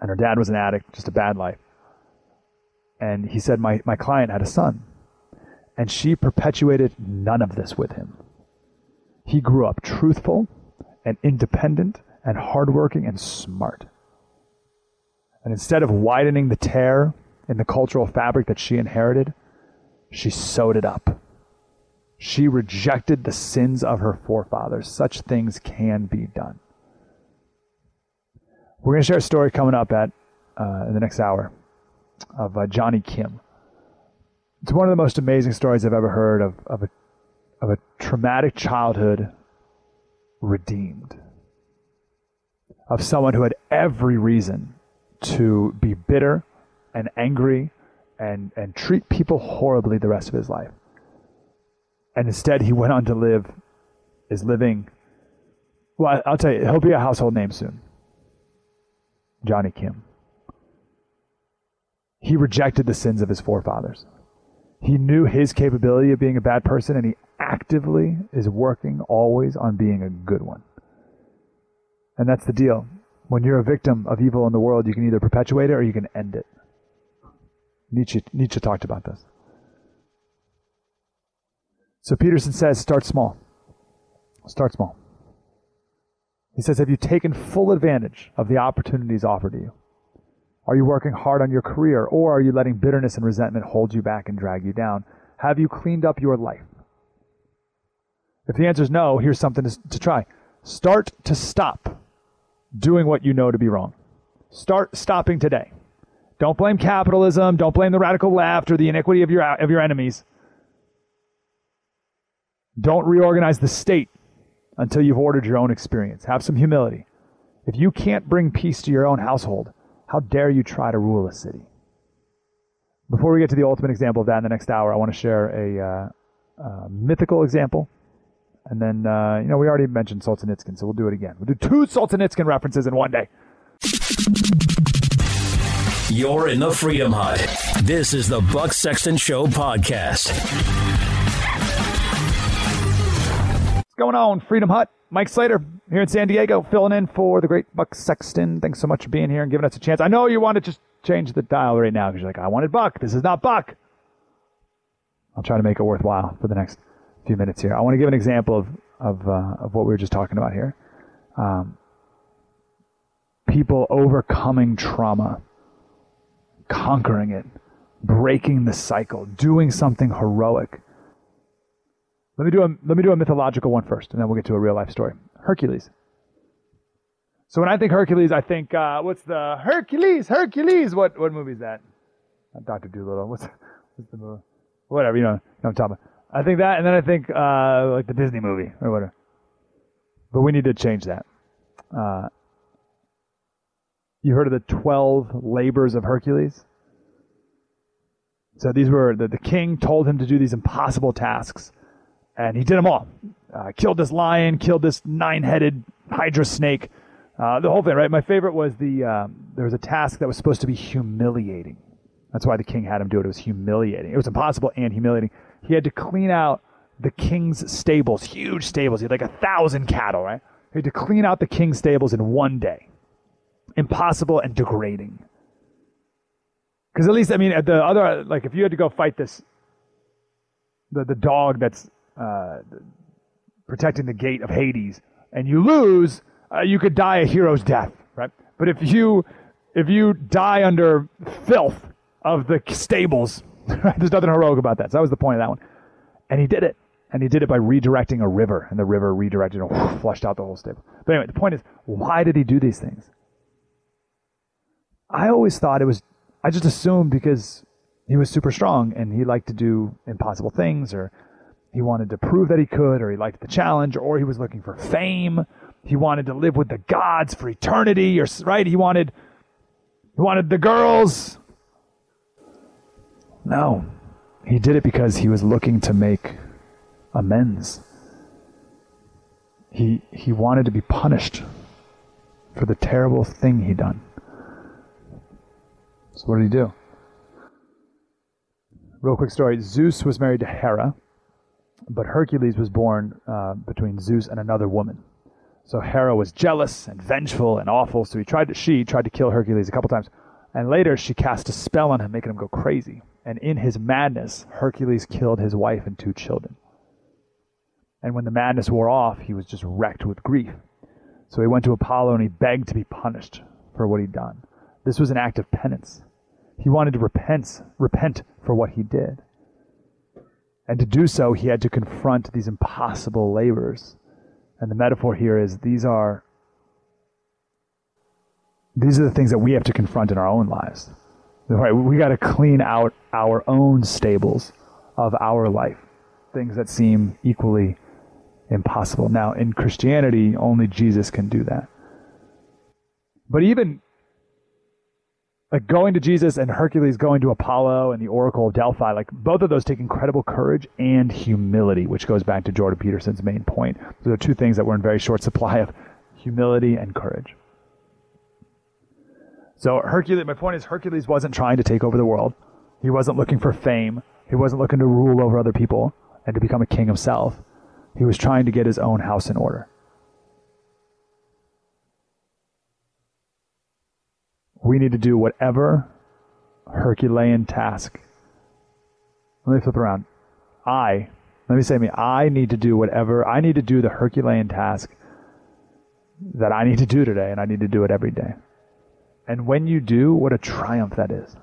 and her dad was an addict, just a bad life. And he said, my, my client had a son, and she perpetuated none of this with him. He grew up truthful and independent and hardworking and smart. And instead of widening the tear in the cultural fabric that she inherited, she sewed it up. She rejected the sins of her forefathers. Such things can be done. We're going to share a story coming up at uh, in the next hour of uh, Jonny Kim. It's one of the most amazing stories I've ever heard of, of, a, of a traumatic childhood redeemed. Of someone who had every reason to be bitter and angry and, and treat people horribly the rest of his life. And instead, he went on to live, is living Well, I'll tell you, he'll be a household name soon. Jonny Kim. He rejected the sins of his forefathers. He knew his capability of being a bad person, and he actively is working always on being a good one. And that's the deal. When you're a victim of evil in the world, you can either perpetuate it or you can end it. Nietzsche, Nietzsche talked about this. So Peterson says, start small. Start small. He says, Have you taken full advantage of the opportunities offered to you? Are you working hard on your career, or are you letting bitterness and resentment hold you back and drag you down? Have you cleaned up your life? If the answer is no, here's something to, to try. Start to stop doing what you know to be wrong. Start stopping today. Don't blame capitalism. Don't blame the radical left or the iniquity of your, of your enemies. Don't reorganize the state until you've ordered your own experience. Have some humility. If you can't bring peace to your own household, how dare you try to rule a city? Before we get to the ultimate example of that in the next hour, I want to share a uh, mythical example. And then, uh, you know, we already mentioned Solzhenitsyn, so we'll do it again. We'll do two Solzhenitsyn references in one day. You're in the Freedom Hut. This is the Buck Sexton Show podcast. Going on, Freedom Hut? Mike Slater here in San Diego, filling in for the great Buck Sexton. Thanks so much for being here and giving us a chance. I know you want to just change the dial right now because you're like, I wanted Buck. This is not Buck. I'll try to make it worthwhile for the next few minutes here. I want to give an example of of, uh, of what we were just talking about here. Um, people overcoming trauma conquering it, breaking the cycle, doing something heroic. Let me do a let me do a mythological one first, and then we'll get to a real life story. Hercules. So when I think Hercules, I think uh, what's the Hercules? Hercules. What what movie is that? Not Doctor Dolittle. What's what's the movie? Whatever you know. You know what I'm talking about. I think that, and then I think uh, like the Disney movie or whatever. But we need to change that. Uh, you heard of the 12 labors of Hercules? So these were the, the king told him to do these impossible tasks, and he did them all. Uh, killed this lion, killed this nine-headed hydra snake, uh, the whole thing. Right. My favorite was the um, there was a task that was supposed to be humiliating. That's why the king had him do it. It was humiliating. It was impossible and humiliating. He had to clean out the king's stables, huge stables. He had like a thousand cattle. Right. He had to clean out the king's stables in one day impossible and degrading. Because at least, I mean, at the other, like, if you had to go fight this, the, the dog that's uh, protecting the gate of Hades, and you lose, uh, you could die a hero's death, right? But if you, if you die under filth of the stables, right, there's nothing heroic about that. So that was the point of that one. And he did it. And he did it by redirecting a river, and the river redirected and flushed out the whole stable. But anyway, the point is, why did he do these things? I always thought it was, I just assumed because he was super strong and he liked to do impossible things or he wanted to prove that he could or he liked the challenge or he was looking for fame. He wanted to live with the gods for eternity or, right? He wanted, he wanted the girls. No, he did it because he was looking to make amends. He, he wanted to be punished for the terrible thing he done. So what did he do? Real quick story. Zeus was married to Hera, but Hercules was born uh, between Zeus and another woman. So Hera was jealous and vengeful and awful. So he tried to, she tried to kill Hercules a couple times, and later she cast a spell on him, making him go crazy. And in his madness, Hercules killed his wife and two children. And when the madness wore off, he was just wrecked with grief. So he went to Apollo and he begged to be punished for what he'd done. This was an act of penance. He wanted to repent, repent for what he did. And to do so, he had to confront these impossible labors. And the metaphor here is these are these are the things that we have to confront in our own lives. Right? We got to clean out our own stables of our life, things that seem equally impossible. Now, in Christianity, only Jesus can do that. But even like going to Jesus and Hercules going to Apollo and the Oracle of Delphi, like both of those take incredible courage and humility, which goes back to Jordan Peterson's main point. Those are two things that we're in very short supply of humility and courage. So Hercules, my point is Hercules wasn't trying to take over the world. He wasn't looking for fame. He wasn't looking to rule over other people and to become a king himself. He was trying to get his own house in order. We need to do whatever Herculean task. Let me flip around. I, let me say me, I need to do whatever, I need to do the Herculean task that I need to do today, and I need to do it every day. And when you do, what a triumph that is.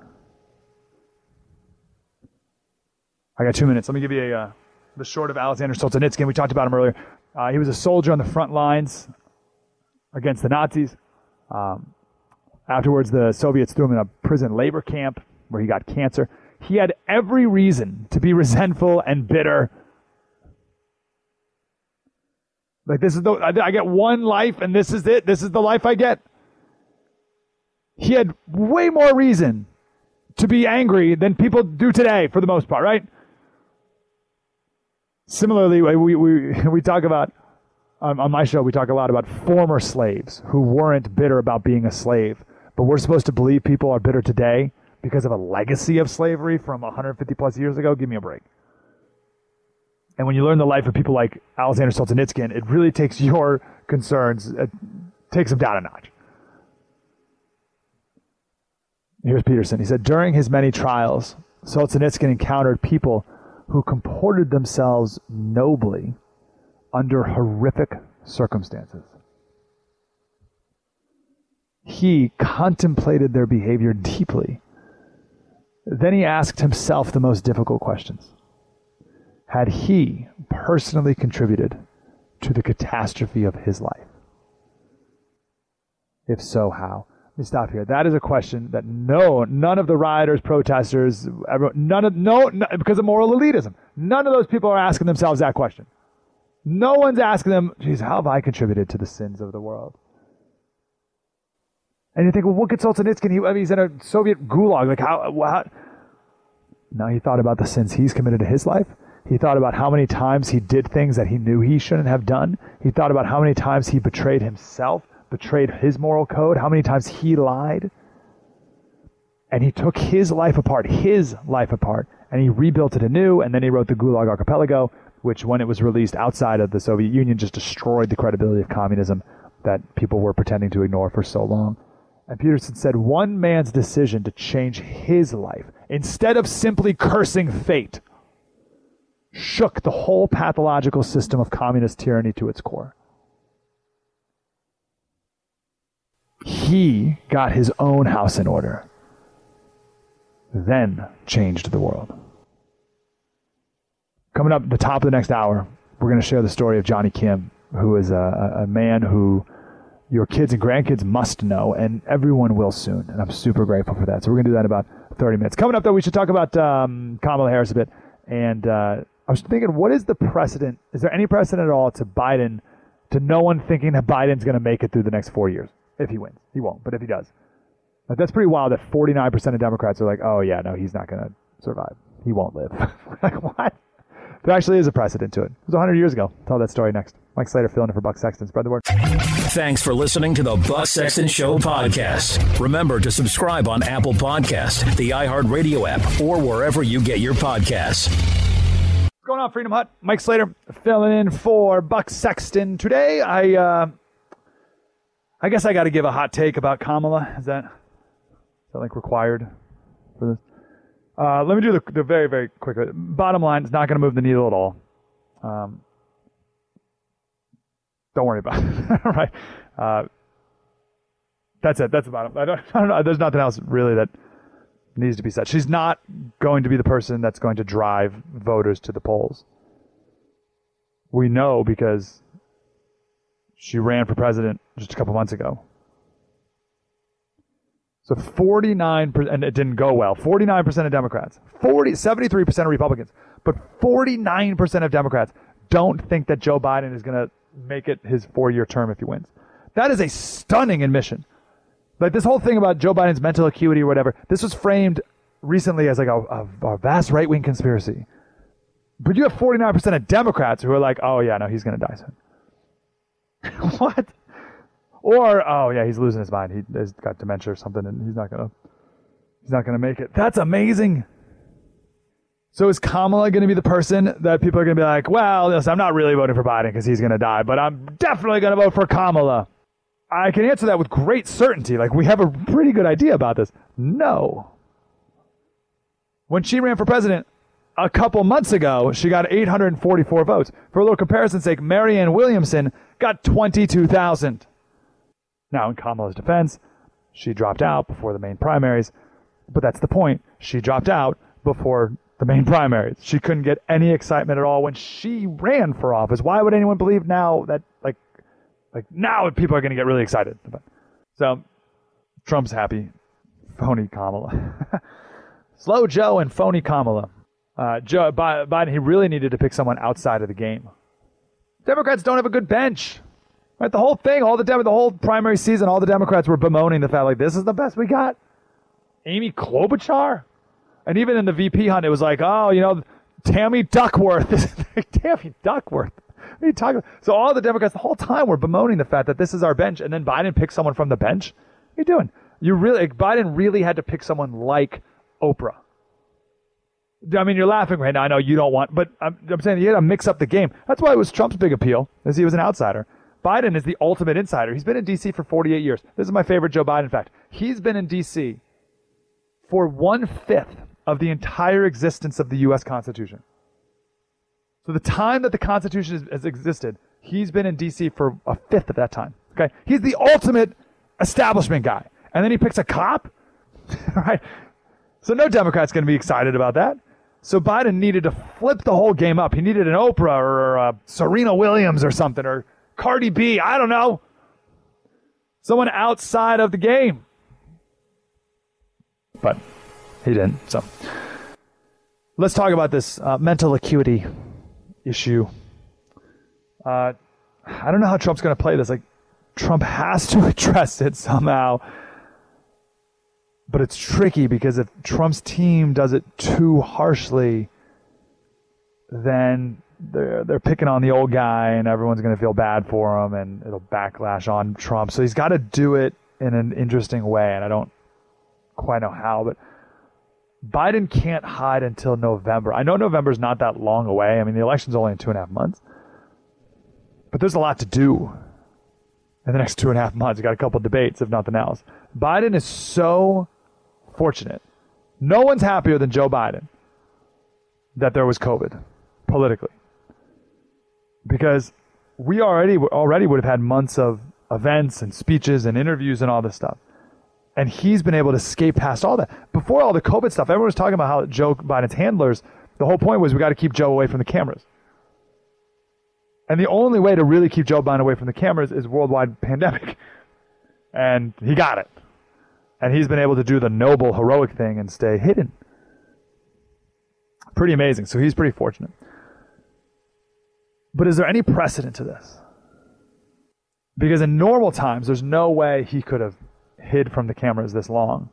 I got two minutes. Let me give you a, uh, the short of Alexander Solzhenitsyn. We talked about him earlier. Uh, he was a soldier on the front lines against the Nazis. Um, afterwards, the Soviets threw him in a prison labor camp where he got cancer. He had every reason to be resentful and bitter. Like this is the I get one life and this is it. This is the life I get. He had way more reason to be angry than people do today for the most part, right? Similarly, we, we, we talk about, on my show, we talk a lot about former slaves who weren't bitter about being a slave. But we're supposed to believe people are bitter today because of a legacy of slavery from 150 plus years ago? Give me a break. And when you learn the life of people like Alexander Solzhenitsyn, it really takes your concerns, it takes them down a notch. Here's Peterson. He said, during his many trials, Solzhenitsyn encountered people who comported themselves nobly under horrific circumstances. He contemplated their behavior deeply. Then he asked himself the most difficult questions. Had he personally contributed to the catastrophe of his life? If so, how? Let me stop here. That is a question that no, none of the rioters, protesters, everyone, none of no, no, because of moral elitism, none of those people are asking themselves that question. No one's asking them, "Geez, how have I contributed to the sins of the world?" And you think, well, what could Solzhenitsyn? He, I mean, he's in a Soviet gulag. Like how? how? No, he thought about the sins he's committed to his life. He thought about how many times he did things that he knew he shouldn't have done. He thought about how many times he betrayed himself betrayed his moral code, how many times he lied. And he took his life apart, his life apart, and he rebuilt it anew. And then he wrote the Gulag Archipelago, which, when it was released outside of the Soviet Union, just destroyed the credibility of communism that people were pretending to ignore for so long. And Peterson said one man's decision to change his life, instead of simply cursing fate, shook the whole pathological system of communist tyranny to its core. he got his own house in order, then changed the world. Coming up at the top of the next hour, we're going to share the story of Jonny Kim, who is a, a man who your kids and grandkids must know, and everyone will soon. And I'm super grateful for that. So we're going to do that in about 30 minutes. Coming up, though, we should talk about um, Kamala Harris a bit. And uh, I was thinking, what is the precedent? Is there any precedent at all to Biden, to no one thinking that Biden's going to make it through the next four years? if he wins. He won't, but if he does. Like, that's pretty wild that 49% of Democrats are like, oh, yeah, no, he's not going to survive. He won't live. like, what? There actually is a precedent to it. It was 100 years ago. Tell that story next. Mike Slater filling in for Buck Sexton. Spread the word. Thanks for listening to the Buck Sexton Show podcast. Remember to subscribe on Apple Podcast, the iHeartRadio app, or wherever you get your podcasts. What's going on, Freedom Hut? Mike Slater filling in for Buck Sexton. Today, I... Uh, I guess I got to give a hot take about Kamala. Is that, is that like required for this? Uh, let me do the, the very, very quick. Bottom line, it's not going to move the needle at all. Um, don't worry about it. right. Uh, that's it. That's the bottom. I don't, I don't know. There's nothing else really that needs to be said. She's not going to be the person that's going to drive voters to the polls. We know because she ran for president just a couple months ago. So 49%, and it didn't go well. 49% of Democrats, 40, 73% of Republicans, but 49% of Democrats don't think that Joe Biden is going to make it his four year term if he wins. That is a stunning admission. Like this whole thing about Joe Biden's mental acuity or whatever, this was framed recently as like a, a, a vast right wing conspiracy. But you have 49% of Democrats who are like, oh, yeah, no, he's going to die soon. what? Or oh yeah, he's losing his mind. He has got dementia or something, and he's not gonna he's not gonna make it. That's amazing. So is Kamala going to be the person that people are going to be like, well, I'm not really voting for Biden because he's going to die, but I'm definitely going to vote for Kamala? I can answer that with great certainty. Like, we have a pretty good idea about this. No. When she ran for president a couple months ago, she got 844 votes. For a little comparison's sake, Marianne Williamson got 22,000. Now, in Kamala's defense, she dropped out before the main primaries, but that's the point. She dropped out before the main primaries. She couldn't get any excitement at all when she ran for office. Why would anyone believe now that like like now people are going to get really excited? So Trump's happy. Phony Kamala. Slow Joe and phony Kamala. Uh, Joe Biden, he really needed to pick someone outside of the game. Democrats don't have a good bench. Right, the whole thing, all the Dem- the whole primary season, all the Democrats were bemoaning the fact like this is the best we got. Amy Klobuchar, and even in the VP hunt, it was like, oh, you know, Tammy Duckworth. Tammy Duckworth. What are you talking about? So all the Democrats the whole time were bemoaning the fact that this is our bench, and then Biden picks someone from the bench. What are you doing? You really, like, Biden really had to pick someone like Oprah. I mean, you're laughing right now. I know you don't want, but I'm, I'm saying you had to mix up the game. That's why it was Trump's big appeal, is he was an outsider. Biden is the ultimate insider. He's been in D.C. for 48 years. This is my favorite Joe Biden fact. He's been in D.C. for one fifth of the entire existence of the U.S. Constitution. So the time that the Constitution has existed, he's been in D.C. for a fifth of that time. Okay, he's the ultimate establishment guy, and then he picks a cop, right? So no Democrat's going to be excited about that. So Biden needed to flip the whole game up. He needed an Oprah or a Serena Williams or something or Cardi B. I don't know. Someone outside of the game. But he didn't. So let's talk about this uh, mental acuity issue. Uh, I don't know how Trump's going to play this. Like, Trump has to address it somehow. But it's tricky because if Trump's team does it too harshly, then they're they're picking on the old guy, and everyone's going to feel bad for him, and it'll backlash on Trump. So he's got to do it in an interesting way, and I don't quite know how, but Biden can't hide until November. I know November's not that long away. I mean, the election's only in two and a half months. But there's a lot to do in the next two and a half months. You got a couple debates, if nothing else. Biden is so fortunate. No one's happier than Joe Biden that there was COVID politically. Because we already already would have had months of events and speeches and interviews and all this stuff. And he's been able to skate past all that. Before all the COVID stuff, everyone was talking about how Joe Biden's handlers, the whole point was we got to keep Joe away from the cameras. And the only way to really keep Joe Biden away from the cameras is worldwide pandemic. And he got it. And he's been able to do the noble, heroic thing and stay hidden. Pretty amazing. So he's pretty fortunate. But is there any precedent to this? Because in normal times, there's no way he could have hid from the cameras this long.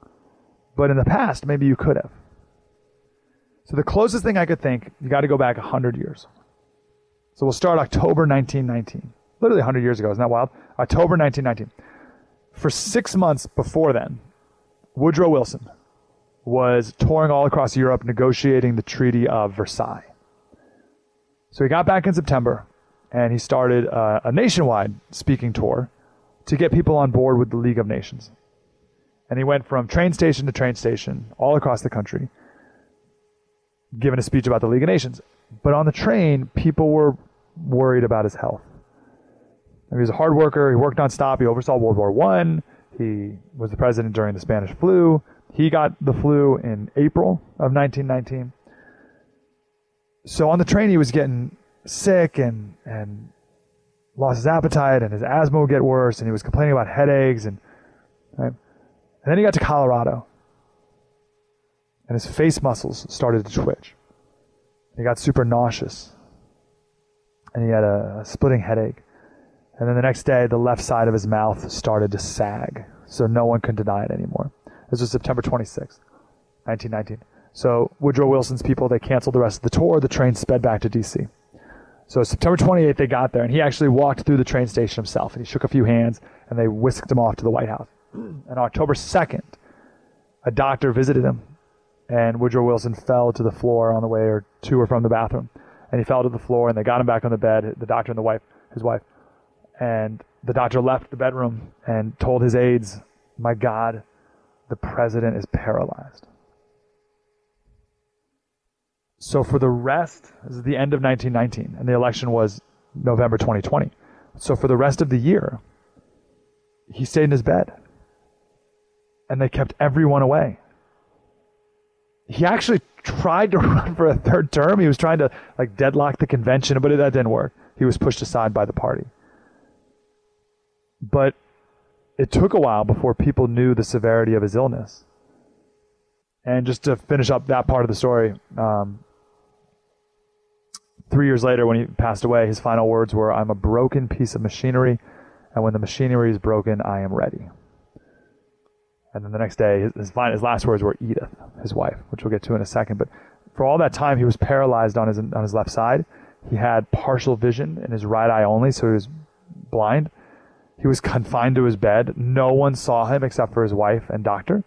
But in the past, maybe you could have. So the closest thing I could think, you got to go back 100 years. So we'll start October 1919. Literally 100 years ago. Isn't that wild? October 1919. For six months before then, Woodrow Wilson was touring all across Europe negotiating the Treaty of Versailles. So he got back in September and he started a, a nationwide speaking tour to get people on board with the League of Nations. And he went from train station to train station all across the country, giving a speech about the League of Nations. But on the train, people were worried about his health. He was a hard worker. He worked nonstop. He oversaw World War One. He was the president during the Spanish flu. He got the flu in April of 1919. So on the train, he was getting sick and and lost his appetite, and his asthma would get worse, and he was complaining about headaches, and right? And then he got to Colorado, and his face muscles started to twitch. He got super nauseous, and he had a, a splitting headache. And then the next day, the left side of his mouth started to sag, so no one could deny it anymore. This was September 26th, 1919. So Woodrow Wilson's people, they canceled the rest of the tour. The train sped back to D.C. So September 28th, they got there, and he actually walked through the train station himself, and he shook a few hands, and they whisked him off to the White House. And October 2nd, a doctor visited him, and Woodrow Wilson fell to the floor on the way or to or from the bathroom, and he fell to the floor, and they got him back on the bed, the doctor and the wife, his wife, and the doctor left the bedroom and told his aides, "My God, the president is paralyzed." So for the rest, this is the end of 1919, and the election was November 2020. So for the rest of the year, he stayed in his bed, and they kept everyone away. He actually tried to run for a third term. He was trying to like deadlock the convention, but that didn't work. He was pushed aside by the party. But it took a while before people knew the severity of his illness. And just to finish up that part of the story, um, three years later, when he passed away, his final words were, I'm a broken piece of machinery, and when the machinery is broken, I am ready. And then the next day, his, his, his last words were Edith, his wife, which we'll get to in a second. But for all that time, he was paralyzed on his, on his left side. He had partial vision in his right eye only, so he was blind. He was confined to his bed. No one saw him except for his wife and doctor.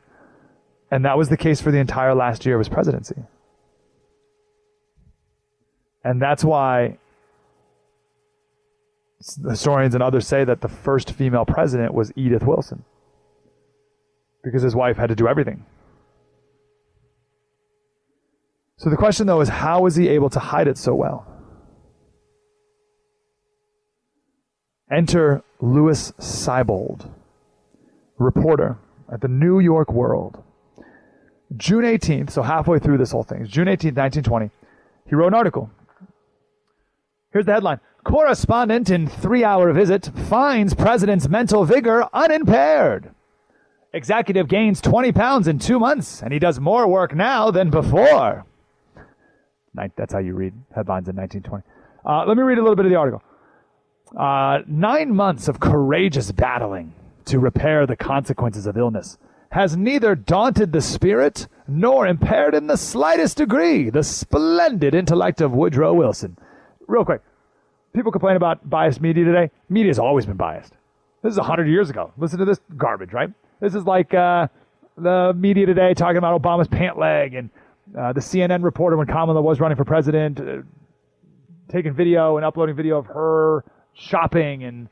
And that was the case for the entire last year of his presidency. And that's why historians and others say that the first female president was Edith Wilson. Because his wife had to do everything. So the question, though, is how was he able to hide it so well? Enter Louis Seibold, reporter at the New York World. June 18th, so halfway through this whole thing, June 18th, 1920, he wrote an article Here's the headline Correspondent in three hour visit finds president's mental vigor unimpaired. Executive gains 20 pounds in two months, and he does more work now than before. That's how you read headlines in 1920. Uh, let me read a little bit of the article. Uh, nine months of courageous battling to repair the consequences of illness has neither daunted the spirit nor impaired in the slightest degree the splendid intellect of Woodrow Wilson real quick, people complain about biased media today. Media's always been biased. This is 100 years ago. Listen to this garbage, right? This is like uh, the media today talking about Obama's pant leg and uh, the CNN reporter when Kamala was running for president, uh, taking video and uploading video of her shopping and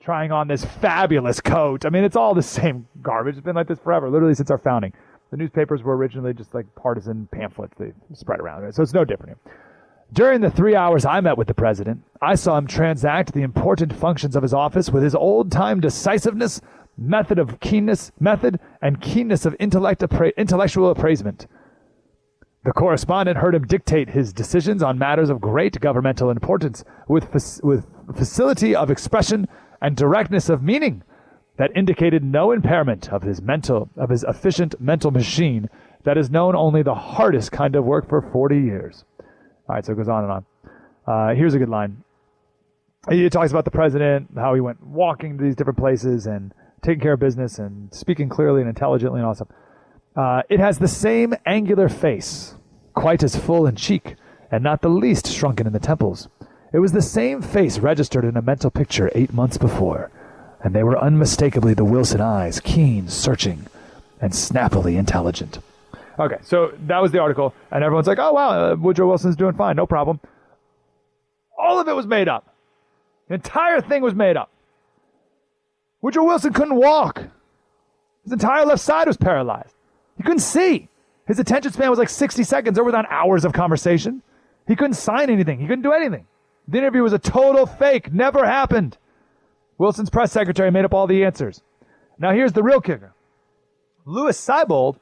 trying on this fabulous coat. I mean, it's all the same garbage. It's been like this forever, literally since our founding. The newspapers were originally just like partisan pamphlets they spread around, right? so it's no different here. During the three hours I met with the president, I saw him transact the important functions of his office with his old-time decisiveness, method of keenness, method and keenness of intellect appra- intellectual appraisement. The correspondent heard him dictate his decisions on matters of great governmental importance with, fa- with facility of expression and directness of meaning that indicated no impairment of his mental of his efficient mental machine that has known only the hardest kind of work for 40 years. All right, so it goes on and on. Uh, here's a good line. He talks about the president, how he went walking to these different places and taking care of business and speaking clearly and intelligently and stuff. Uh, it has the same angular face, quite as full in cheek, and not the least shrunken in the temples. It was the same face registered in a mental picture eight months before, and they were unmistakably the Wilson eyes, keen, searching, and snappily intelligent. Okay, so that was the article, and everyone's like, "Oh wow, uh, Woodrow Wilson's doing fine, no problem." All of it was made up. The entire thing was made up. Woodrow Wilson couldn't walk. His entire left side was paralyzed. He couldn't see. His attention span was like 60 seconds. There were not hours of conversation. He couldn't sign anything. He couldn't do anything. The interview was a total fake. Never happened. Wilson's press secretary made up all the answers. Now here's the real kicker. Louis Seibold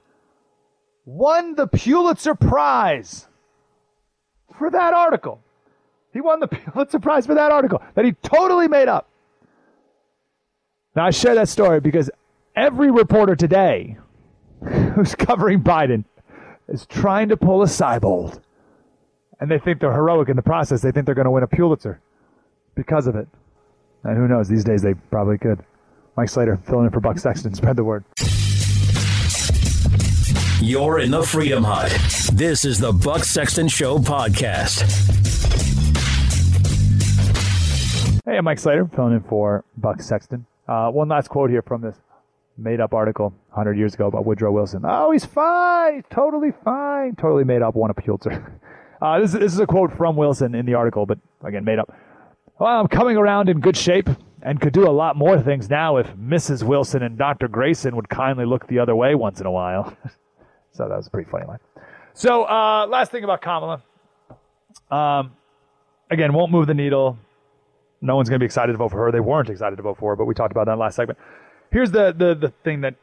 won the Pulitzer Prize for that article. He won the Pulitzer Prize for that article that he totally made up. Now, I share that story because every reporter today who's covering Biden is trying to pull a Seibold. And they think they're heroic in the process. They think they're going to win a Pulitzer because of it. And who knows? These days they probably could. Mike Slater filling in for Buck Sexton. Spread the word. You're in the Freedom Hut. This is the Buck Sexton Show podcast. Hey, I'm Mike Slater, filling in for Buck Sexton. Uh, one last quote here from this made up article 100 years ago about Woodrow Wilson. Oh, he's fine. He's totally fine. Totally made up, won a Pulitzer. Uh, this, this is a quote from Wilson in the article, but again, made up. Well, I'm coming around in good shape and could do a lot more things now if Mrs. Wilson and Dr. Grayson would kindly look the other way once in a while. so that was a pretty funny line. So, uh, last thing about Kamala. Um, again, won't move the needle. No one's going to be excited to vote for her. They weren't excited to vote for her, but we talked about that in the last segment. Here's the the, the thing that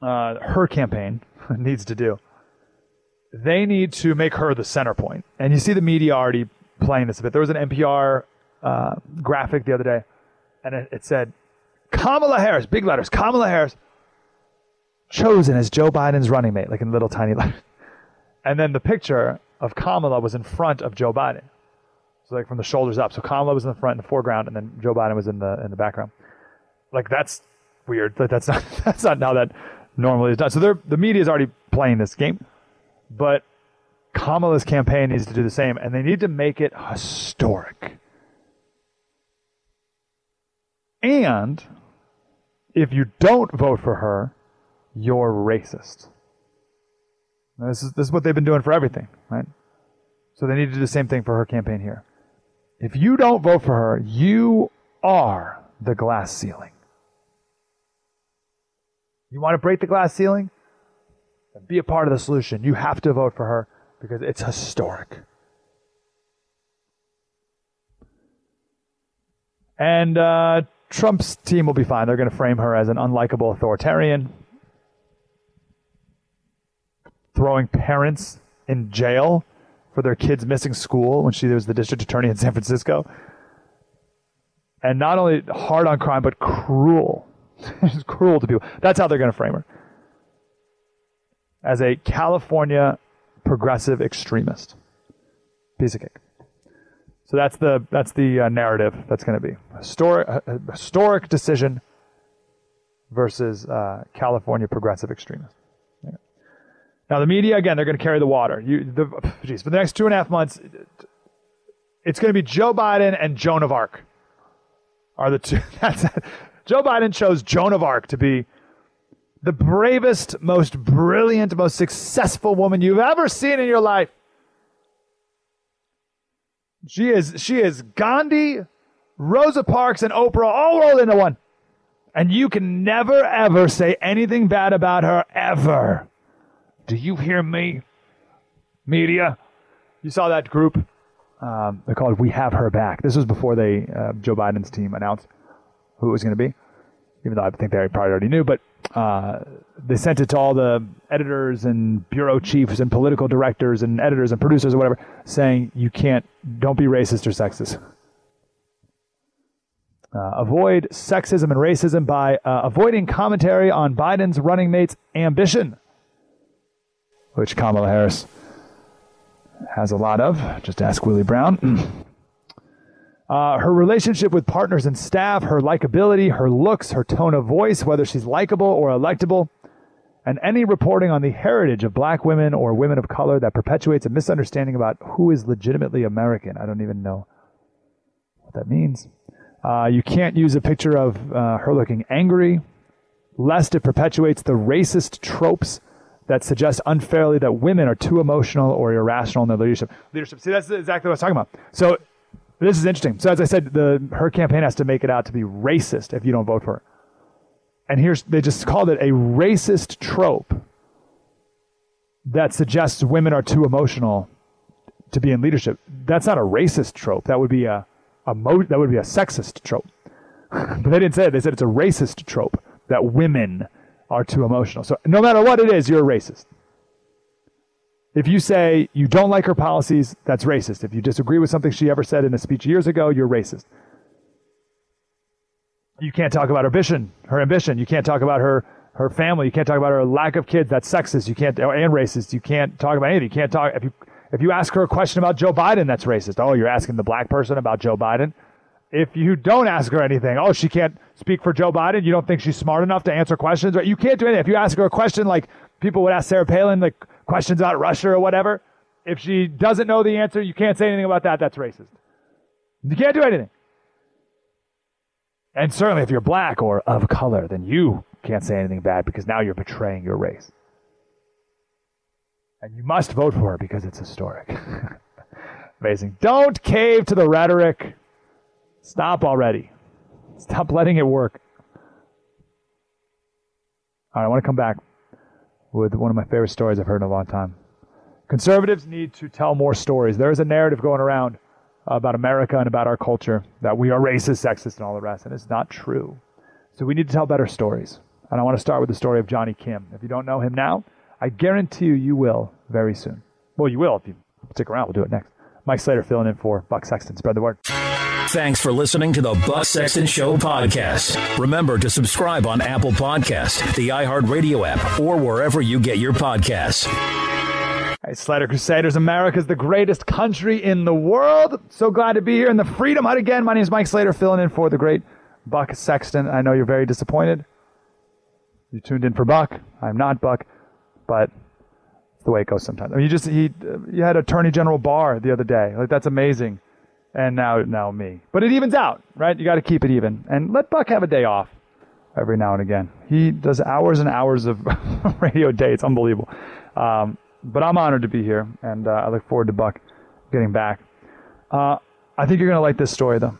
uh, her campaign needs to do. They need to make her the center point. And you see the media already playing this a bit. There was an NPR uh, graphic the other day, and it, it said Kamala Harris, big letters, Kamala Harris, chosen as Joe Biden's running mate, like in little tiny letters. And then the picture of Kamala was in front of Joe Biden. So like from the shoulders up. So Kamala was in the front in the foreground, and then Joe Biden was in the in the background. Like that's weird. Like that's not that's not how that normally is done. So they're, the media is already playing this game, but Kamala's campaign needs to do the same, and they need to make it historic. And if you don't vote for her, you're racist. Now, this is this is what they've been doing for everything, right? So they need to do the same thing for her campaign here. If you don't vote for her, you are the glass ceiling. You want to break the glass ceiling? Be a part of the solution. You have to vote for her because it's historic. And uh, Trump's team will be fine. They're going to frame her as an unlikable authoritarian, throwing parents in jail for their kids missing school when she was the district attorney in San Francisco. And not only hard on crime, but cruel. She's cruel to people. That's how they're going to frame her. As a California progressive extremist. Piece of cake. So that's the that's the uh, narrative that's going to be historic uh, historic decision versus uh, California progressive extremist. Now the media again they're going to carry the water. You the geez, for the next two and a half months, it's going to be Joe Biden and Joan of Arc are the two. That's Joe Biden chose Joan of Arc to be the bravest, most brilliant, most successful woman you've ever seen in your life. She is she is Gandhi, Rosa Parks, and Oprah all rolled into one. And you can never ever say anything bad about her ever. Do you hear me? Media. You saw that group. Um, they're called We Have Her Back. This was before they uh, Joe Biden's team announced who it was going to be, even though I think they probably already knew. But uh, they sent it to all the editors and bureau chiefs and political directors and editors and producers or whatever, saying you can't, don't be racist or sexist. Uh, avoid sexism and racism by uh, avoiding commentary on Biden's running mate's ambition, which Kamala Harris has a lot of. Just ask Willie Brown. Uh, her relationship with partners and staff, her likability, her looks, her tone of voice, whether she's likable or electable, and any reporting on the heritage of black women or women of color that perpetuates a misunderstanding about who is legitimately American. I don't even know what that means. Uh, you can't use a picture of uh, her looking angry, lest it perpetuates the racist tropes that suggest unfairly that women are too emotional or irrational in their leadership. Leadership. See, that's exactly what I was talking about. So this is interesting. So as I said, the her campaign has to make it out to be racist if you don't vote for her. And here's they just called it a racist trope that suggests women are too emotional to be in leadership. That's not a racist trope. That would be a, a mo- that would be a sexist trope. but they didn't say it. They said it's a racist trope that women are too emotional. So no matter what it is, you're a racist. If you say you don't like her policies, that's racist. If you disagree with something she ever said in a speech years ago, you're racist. You can't talk about her ambition, her ambition. You can't talk about her her family. You can't talk about her lack of kids. That's sexist. You can't and racist. You can't talk about anything. You can't talk if you if you ask her a question about Joe Biden, that's racist. Oh, you're asking the black person about Joe Biden. If you don't ask her anything, oh, she can't speak for Joe Biden. You don't think she's smart enough to answer questions, right? You can't do anything. If you ask her a question like people would ask Sarah Palin, like questions about Russia or whatever, if she doesn't know the answer, you can't say anything about that. That's racist. You can't do anything. And certainly if you're black or of color, then you can't say anything bad because now you're betraying your race. And you must vote for her because it's historic. Amazing. Don't cave to the rhetoric. Stop already. Stop letting it work. All right, I want to come back with one of my favorite stories I've heard in a long time. Conservatives need to tell more stories. There is a narrative going around about America and about our culture that we are racist, sexist, and all the rest, and it's not true. So we need to tell better stories. And I want to start with the story of Jonny Kim. If you don't know him now, I guarantee you, you will very soon. Well, you will if you stick around. We'll do it next. Mike Slater filling in for Buck Sexton. Spread the word. Thanks for listening to the Buck Sexton Show podcast. Remember to subscribe on Apple Podcast, the iHeartRadio app, or wherever you get your podcasts. Hey, Slater Crusaders, America is the greatest country in the world. So glad to be here in the Freedom Hut again. My name is Mike Slater, filling in for the great Buck Sexton. I know you're very disappointed. You tuned in for Buck. I'm not Buck, but it's the way it goes sometimes. I mean, you just he you had Attorney General Barr the other day. Like that's amazing. And now now me. But it evens out, right? You got to keep it even and let Buck have a day off every now and again. He does hours and hours of radio day. It's unbelievable. Um, but I'm honored to be here, and uh, I look forward to Buck getting back. Uh, I think you're to like this story, though.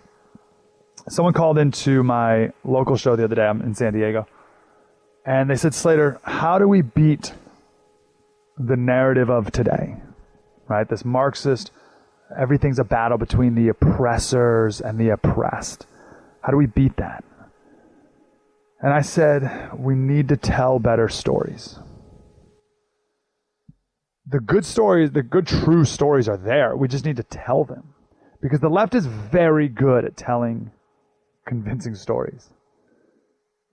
Someone called into my local show the other day. I'm in San Diego. And they said, Slater, how do we beat the narrative of today? Right? This Marxist, everything's a battle between the oppressors and the oppressed. How do we beat that? And I said, we need to tell better stories the good stories, the good true stories are there. We just need to tell them. Because the left is very good at telling convincing stories.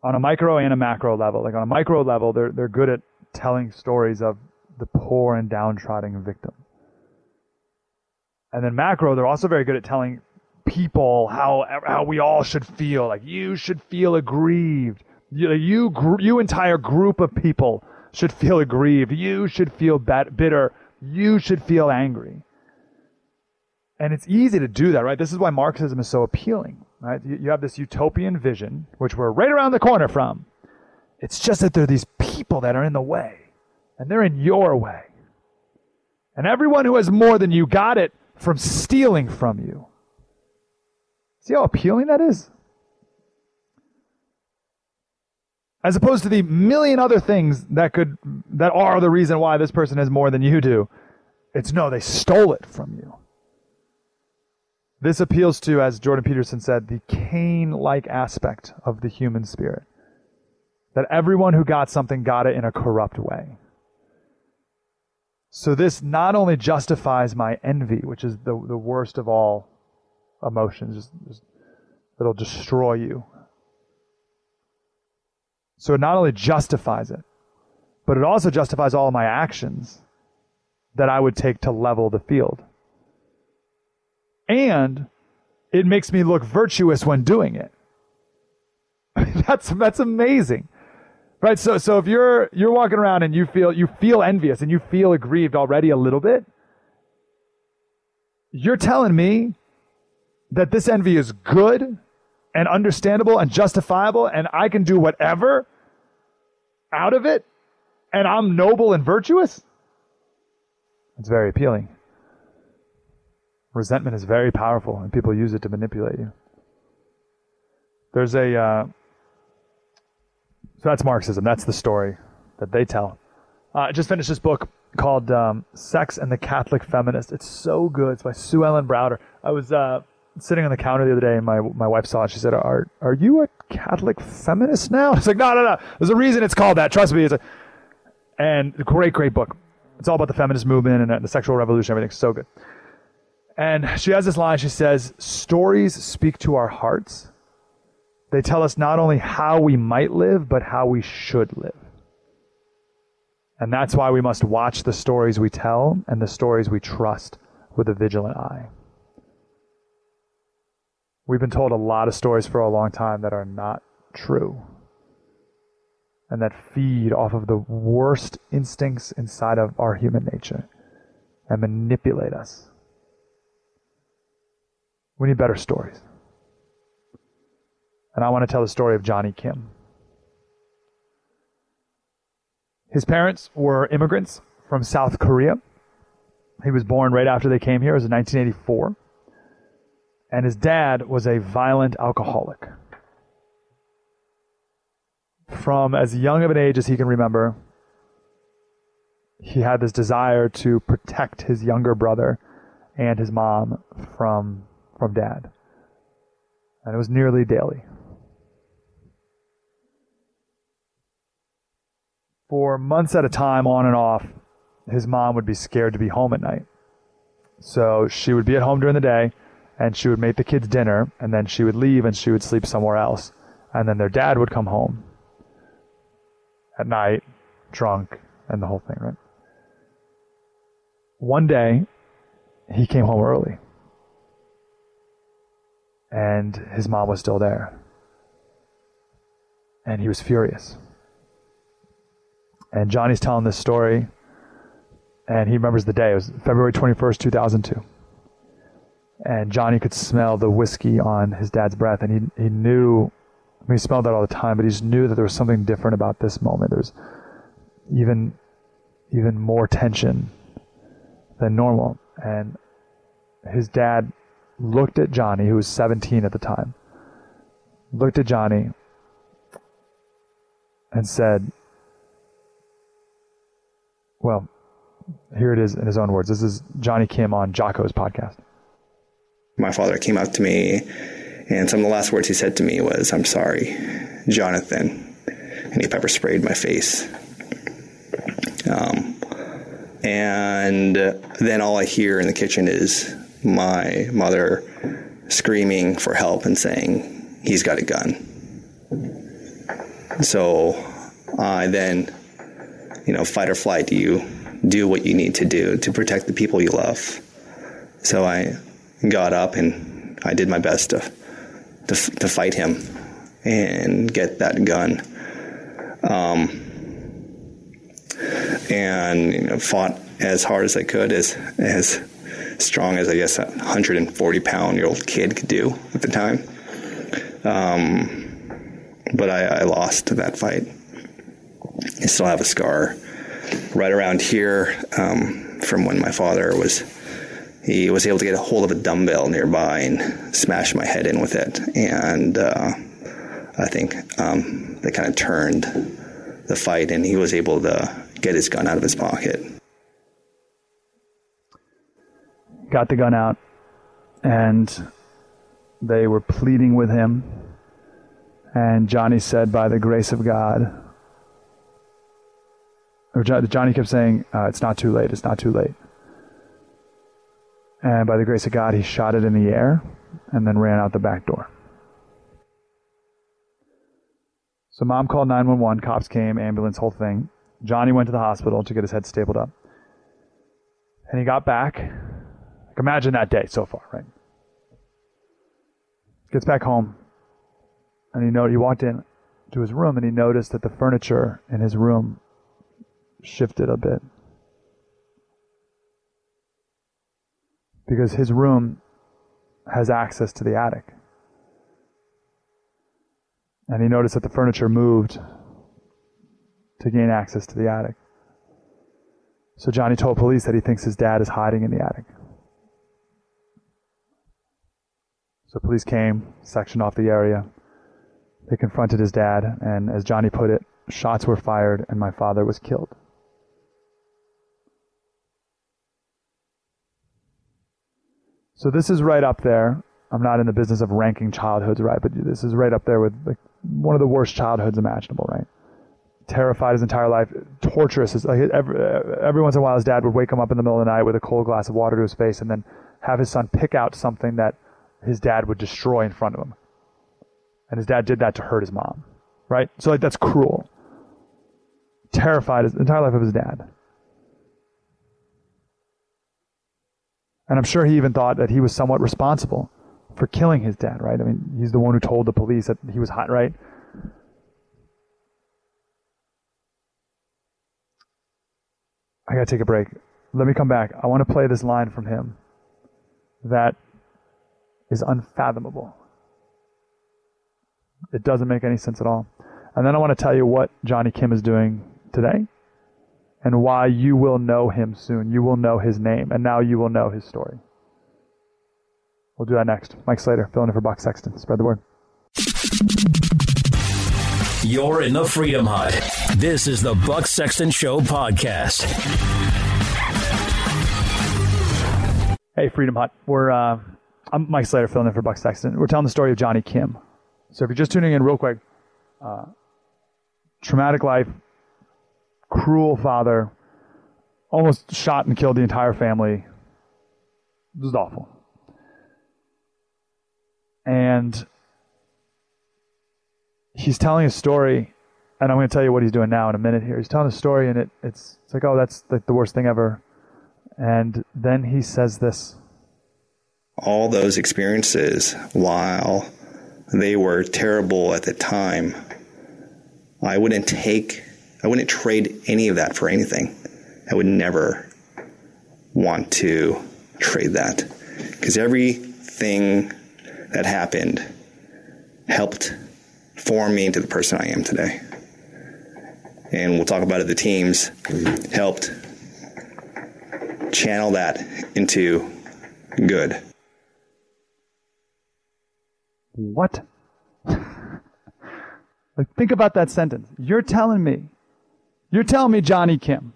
On a micro and a macro level. Like on a micro level, they're they're good at telling stories of the poor and downtrodden victim. And then macro, they're also very good at telling people how how we all should feel. Like you should feel aggrieved. You you, you entire group of people should feel aggrieved. You should feel bitter. You should feel angry. And it's easy to do that, right? This is why Marxism is so appealing, right? You have this utopian vision, which we're right around the corner from. It's just that there are these people that are in the way, and they're in your way. And everyone who has more than you got it from stealing from you. See how appealing that is? as opposed to the million other things that could that are the reason why this person has more than you do it's no they stole it from you this appeals to as jordan peterson said the cain like aspect of the human spirit that everyone who got something got it in a corrupt way so this not only justifies my envy which is the, the worst of all emotions just, just, it'll destroy you so it not only justifies it, but it also justifies all my actions that I would take to level the field. And it makes me look virtuous when doing it. that's that's amazing. Right? So so if you're you're walking around and you feel you feel envious and you feel aggrieved already a little bit, you're telling me that this envy is good and understandable and justifiable and I can do whatever out of it and I'm noble and virtuous? It's very appealing. Resentment is very powerful and people use it to manipulate you. There's a, uh, so that's Marxism. That's the story that they tell. Uh, I just finished this book called um, Sex and the Catholic Feminist. It's so good. It's by Sue Ellen Browder. I was uh, sitting on the counter the other day, and my my wife saw it. She said, "Are are you a Catholic feminist now?" It's like, "No, no, no. There's a reason it's called that. Trust me." It's a, and great, great book. It's all about the feminist movement and uh, the sexual revolution. Everything's so good. And she has this line. She says, "Stories speak to our hearts. They tell us not only how we might live, but how we should live." And that's why we must watch the stories we tell and the stories we trust with a vigilant eye. We've been told a lot of stories for a long time that are not true and that feed off of the worst instincts inside of our human nature and manipulate us. We need better stories. And I want to tell the story of Jonny Kim. His parents were immigrants from South Korea. He was born right after they came here. It was in 1984. And his dad was a violent alcoholic. From as young of an age as he can remember, he had this desire to protect his younger brother and his mom from from dad. And it was nearly daily. For months at a time, on and off, his mom would be scared to be home at night. So she would be at home during the day and she would make the kids dinner and then she would leave and she would sleep somewhere else. And then their dad would come home at night, drunk, and the whole thing, right? One day, he came home early. And his mom was still there. And he was furious. And Jonny's telling this story, and he remembers the day. It was February 21st, 2002. And Jonny could smell the whiskey on his dad's breath, and he, he knew, I mean, he smelled that all the time, but he just knew that there was something different about this moment. There was even, even more tension than normal. And his dad looked at Jonny, who was 17 at the time, looked at Jonny and said, well, here it is in his own words. This is Jonny Kim on Jocko's podcast. My father came up to me, and some of the last words he said to me was, I'm sorry, Jonathan. And he pepper sprayed my face. Um, and then all I hear in the kitchen is my mother screaming for help and saying, He's got a gun. So I then, you know, fight or flight, Do you do what you need to do to protect the people you love. So I got up and I did my best to, to, to fight him and get that gun. Um, and you know, fought as hard as I could, as as strong as I guess a 140 pound year old kid could do at the time. Um, but I, I lost that fight. I still have a scar right around here um, from when my father was he was able to get a hold of a dumbbell nearby and smash my head in with it. And uh, i think um, they kind of turned the fight and he was able to get his gun out of his pocket. Got the gun out and they were pleading with him. And jonny said by the grace of god or Jonny kept saying, uh, "It's not too late. It's not too late." And by the grace of God, he shot it in the air and then ran out the back door. So mom called 911. Cops came, ambulance, whole thing. Jonny went to the hospital to get his head stapled up. And he got back. Like imagine that day so far, right? Gets back home, and he know he walked in to his room and he noticed that the furniture in his room shifted a bit. Because his room has access to the attic. And he noticed that the furniture moved to gain access to the attic. So Jonny told police that he thinks his dad is hiding in the attic. So police came, sectioned off the area. They confronted his dad, and as Johnny put it, shots were fired and my father was killed. So this is right up there. I'm not in the business of ranking childhoods, right? But this is right up there with like one of the worst childhoods imaginable, right? Terrified his entire life, torturous. Like every, every once in a while, his dad would wake him up in the middle of the night with a cold glass of water to his face, and then have his son pick out something that his dad would destroy in front of him. And his dad did that to hurt his mom, right? So like that's cruel. Terrified his entire life of his dad. And I'm sure he even thought that he was somewhat responsible for killing his dad, right? I mean, he's the one who told the police that he was hot, right? I gotta take a break. Let me come back. I want to play this line from him that is unfathomable. It doesn't make any sense at all. And then I want to tell you what Jonny Kim is doing today and why you will know him soon. You will know his name, and now you will know his story. We'll do that next. Mike Slater, filling in for Buck Sexton. Spread the word. You're in the Freedom Hut. This is the Buck Sexton Show podcast. Hey, Freedom Hut. We're uh, I'm Mike Slater filling in for Buck Sexton. We're telling the story of Jonny Kim. So if you're just tuning in real quick, uh, traumatic life, cruel father, almost shot and killed the entire family. This is awful. And he's telling a story, and I'm going to tell you what he's doing now in a minute here. He's telling a story, and it, it's, it's like, oh, that's like the worst thing ever. And then he says this all those experiences, while they were terrible at the time, I wouldn't take, I wouldn't trade any of that for anything. I would never want to trade that because everything that happened helped form me into the person I am today. And we'll talk about it. The teams helped channel that into good. What? like, think about that sentence. You're telling me, you're telling me, Jonny Kim,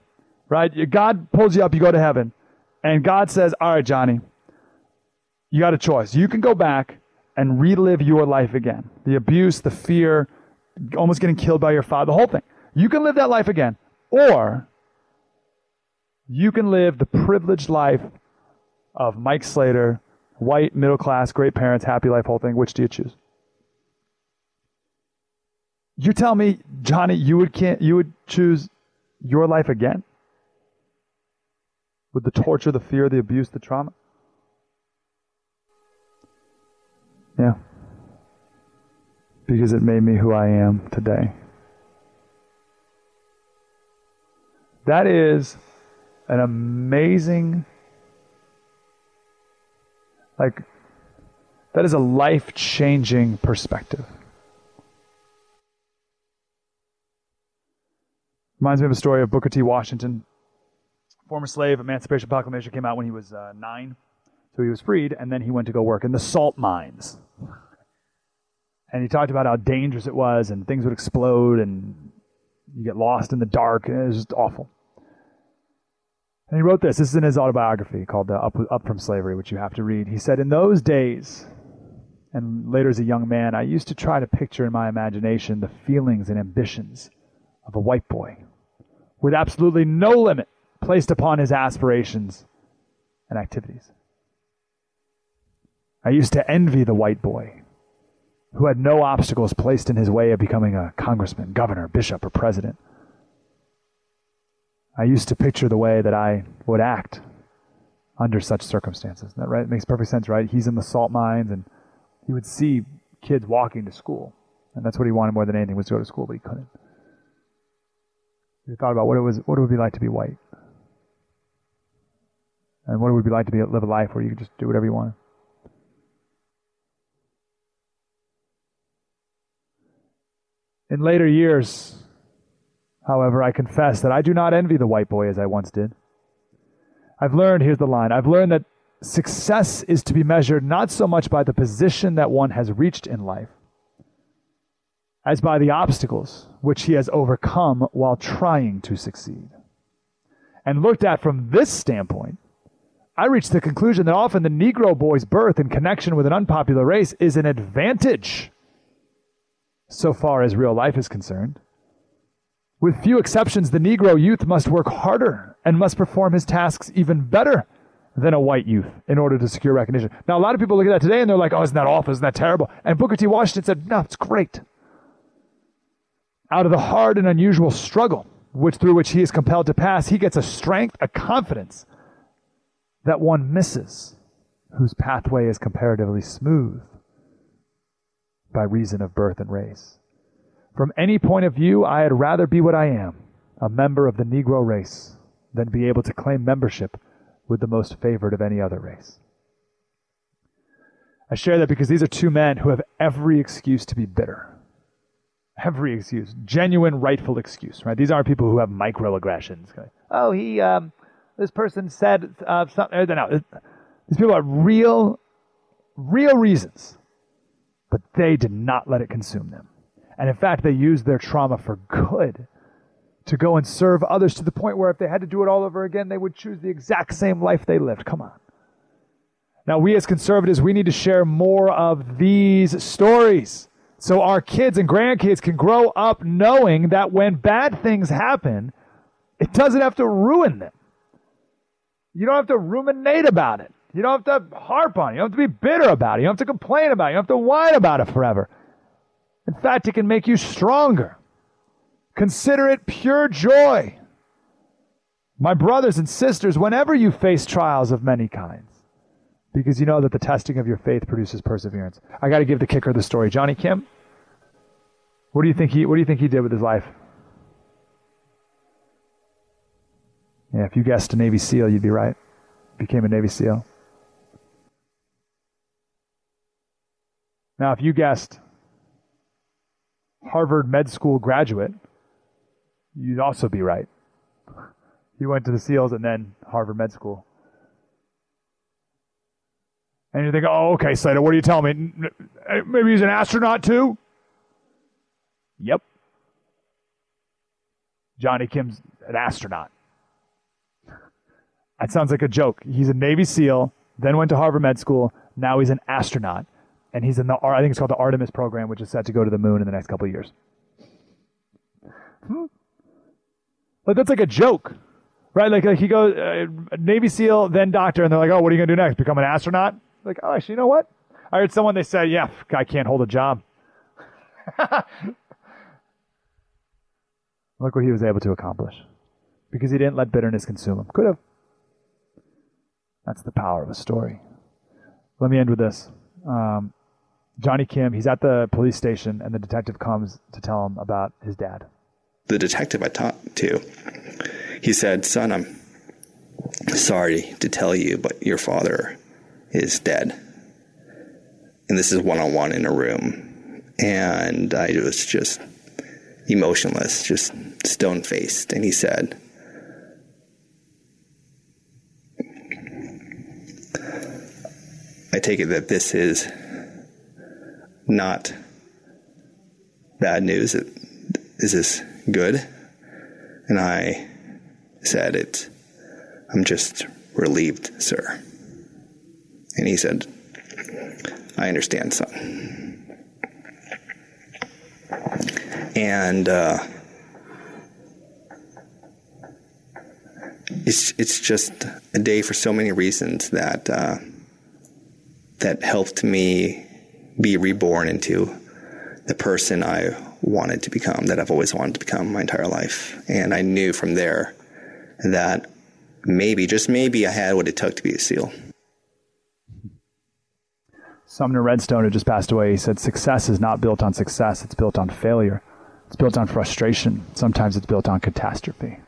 right? God pulls you up, you go to heaven, and God says, All right, Jonny, you got a choice. You can go back and relive your life again the abuse, the fear, almost getting killed by your father, the whole thing. You can live that life again. Or you can live the privileged life of Mike Slater, white, middle class, great parents, happy life, whole thing. Which do you choose? You tell me, Jonny, you would can't you would choose your life again? With the torture, the fear, the abuse, the trauma? Yeah. Because it made me who I am today. That is an amazing like, that is a life changing perspective. Reminds me of a story of Booker T. Washington, former slave. Emancipation Proclamation came out when he was uh, nine. So he was freed, and then he went to go work in the salt mines. And he talked about how dangerous it was, and things would explode, and you get lost in the dark, and it was just awful. And he wrote this. This is in his autobiography called uh, Up, Up from Slavery, which you have to read. He said, In those days, and later as a young man, I used to try to picture in my imagination the feelings and ambitions of a white boy with absolutely no limit placed upon his aspirations and activities. I used to envy the white boy who had no obstacles placed in his way of becoming a congressman, governor, bishop, or president. I used to picture the way that I would act under such circumstances. That right? Makes perfect sense, right? He's in the salt mines and he would see kids walking to school. And that's what he wanted more than anything was to go to school, but he couldn't. He thought about what it was what it would be like to be white. And what it would be like to be live a life where you could just do whatever you wanted. In later years, However, I confess that I do not envy the white boy as I once did. I've learned, here's the line I've learned that success is to be measured not so much by the position that one has reached in life, as by the obstacles which he has overcome while trying to succeed. And looked at from this standpoint, I reached the conclusion that often the Negro boy's birth in connection with an unpopular race is an advantage so far as real life is concerned. With few exceptions, the Negro youth must work harder and must perform his tasks even better than a white youth in order to secure recognition. Now, a lot of people look at that today and they're like, oh, isn't that awful? Isn't that terrible? And Booker T. Washington said, no, it's great. Out of the hard and unusual struggle which through which he is compelled to pass, he gets a strength, a confidence that one misses, whose pathway is comparatively smooth by reason of birth and race. From any point of view, I had rather be what I am, a member of the Negro race, than be able to claim membership with the most favored of any other race. I share that because these are two men who have every excuse to be bitter. Every excuse, genuine, rightful excuse, right? These aren't people who have microaggressions. Oh, he, um, this person said uh, something. No, these people have real, real reasons, but they did not let it consume them. And in fact, they used their trauma for good to go and serve others to the point where if they had to do it all over again, they would choose the exact same life they lived. Come on. Now, we as conservatives, we need to share more of these stories so our kids and grandkids can grow up knowing that when bad things happen, it doesn't have to ruin them. You don't have to ruminate about it. You don't have to harp on it. You don't have to be bitter about it. You don't have to complain about it. You don't have to whine about it forever. In fact, it can make you stronger. Consider it pure joy. My brothers and sisters, whenever you face trials of many kinds, because you know that the testing of your faith produces perseverance. I got to give the kicker the story. Jonny Kim, what do you think he what do you think he did with his life? Yeah, if you guessed a Navy SEAL, you'd be right. Became a Navy SEAL. Now, if you guessed Harvard Med School graduate, you'd also be right. He went to the SEALs and then Harvard Med School. And you think, oh, okay, Slater, what are you telling me? Maybe he's an astronaut too? Yep. Jonny Kim's an astronaut. That sounds like a joke. He's a Navy SEAL, then went to Harvard Med School. Now he's an astronaut, and he's in the I think it's called the Artemis program, which is set to go to the moon in the next couple of years. Hmm. Like that's like a joke, right? Like, like he goes uh, Navy SEAL, then doctor, and they're like, "Oh, what are you gonna do next? Become an astronaut?" Like, oh, actually, you know what? I heard someone they said, "Yeah, guy can't hold a job." Look what he was able to accomplish because he didn't let bitterness consume him. Could have. That's the power of a story. Let me end with this. Um, Jonny Kim, he's at the police station, and the detective comes to tell him about his dad. The detective I talked to, he said, Son, I'm sorry to tell you, but your father is dead. And this is one on one in a room. And I was just emotionless, just stone faced. And he said, I take it that this is not bad news. Is this good? And I said, It. I'm just relieved, sir. And he said, I understand, son. And uh, it's it's just a day for so many reasons that uh, that helped me be reborn into the person I wanted to become, that I've always wanted to become my entire life. And I knew from there that maybe, just maybe, I had what it took to be a SEAL. Sumner Redstone, who just passed away, he said, Success is not built on success, it's built on failure. It's built on frustration. Sometimes it's built on catastrophe.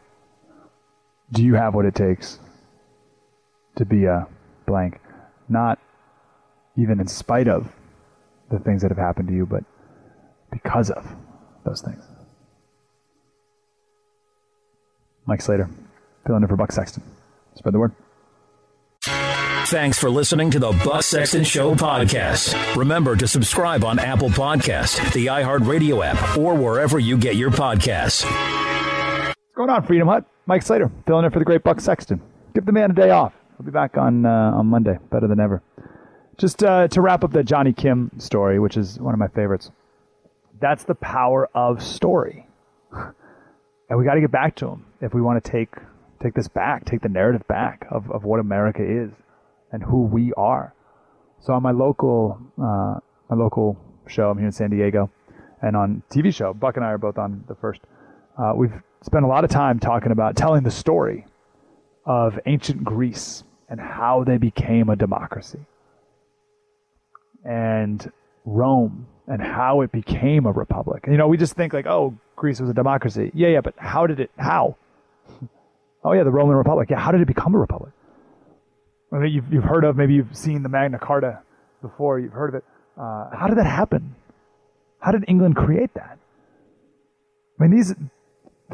Do you have what it takes to be a blank? Not even in spite of the things that have happened to you, but because of those things. Mike Slater, filling in for Buck Sexton. Spread the word. Thanks for listening to the Buck Sexton Show podcast. Remember to subscribe on Apple Podcast, the iHeartRadio app, or wherever you get your podcasts. What's going on, Freedom Hut? Mike Slater, filling in for the great Buck Sexton. Give the man a day off. He'll be back on uh, on Monday, better than ever. Just uh, to wrap up the Jonny Kim story, which is one of my favorites. That's the power of story, and we got to get back to him if we want to take take this back, take the narrative back of, of what America is and who we are. So on my local uh, my local show, I'm here in San Diego, and on TV show, Buck and I are both on the first. Uh, we've spent a lot of time talking about telling the story of ancient Greece and how they became a democracy, and Rome and how it became a republic. You know, we just think like, oh, Greece was a democracy. Yeah, yeah, but how did it? How? oh yeah, the Roman Republic. Yeah, how did it become a republic? I mean, you've, you've heard of, maybe you've seen the Magna Carta before, you've heard of it. Uh, how did that happen? How did England create that? I mean, these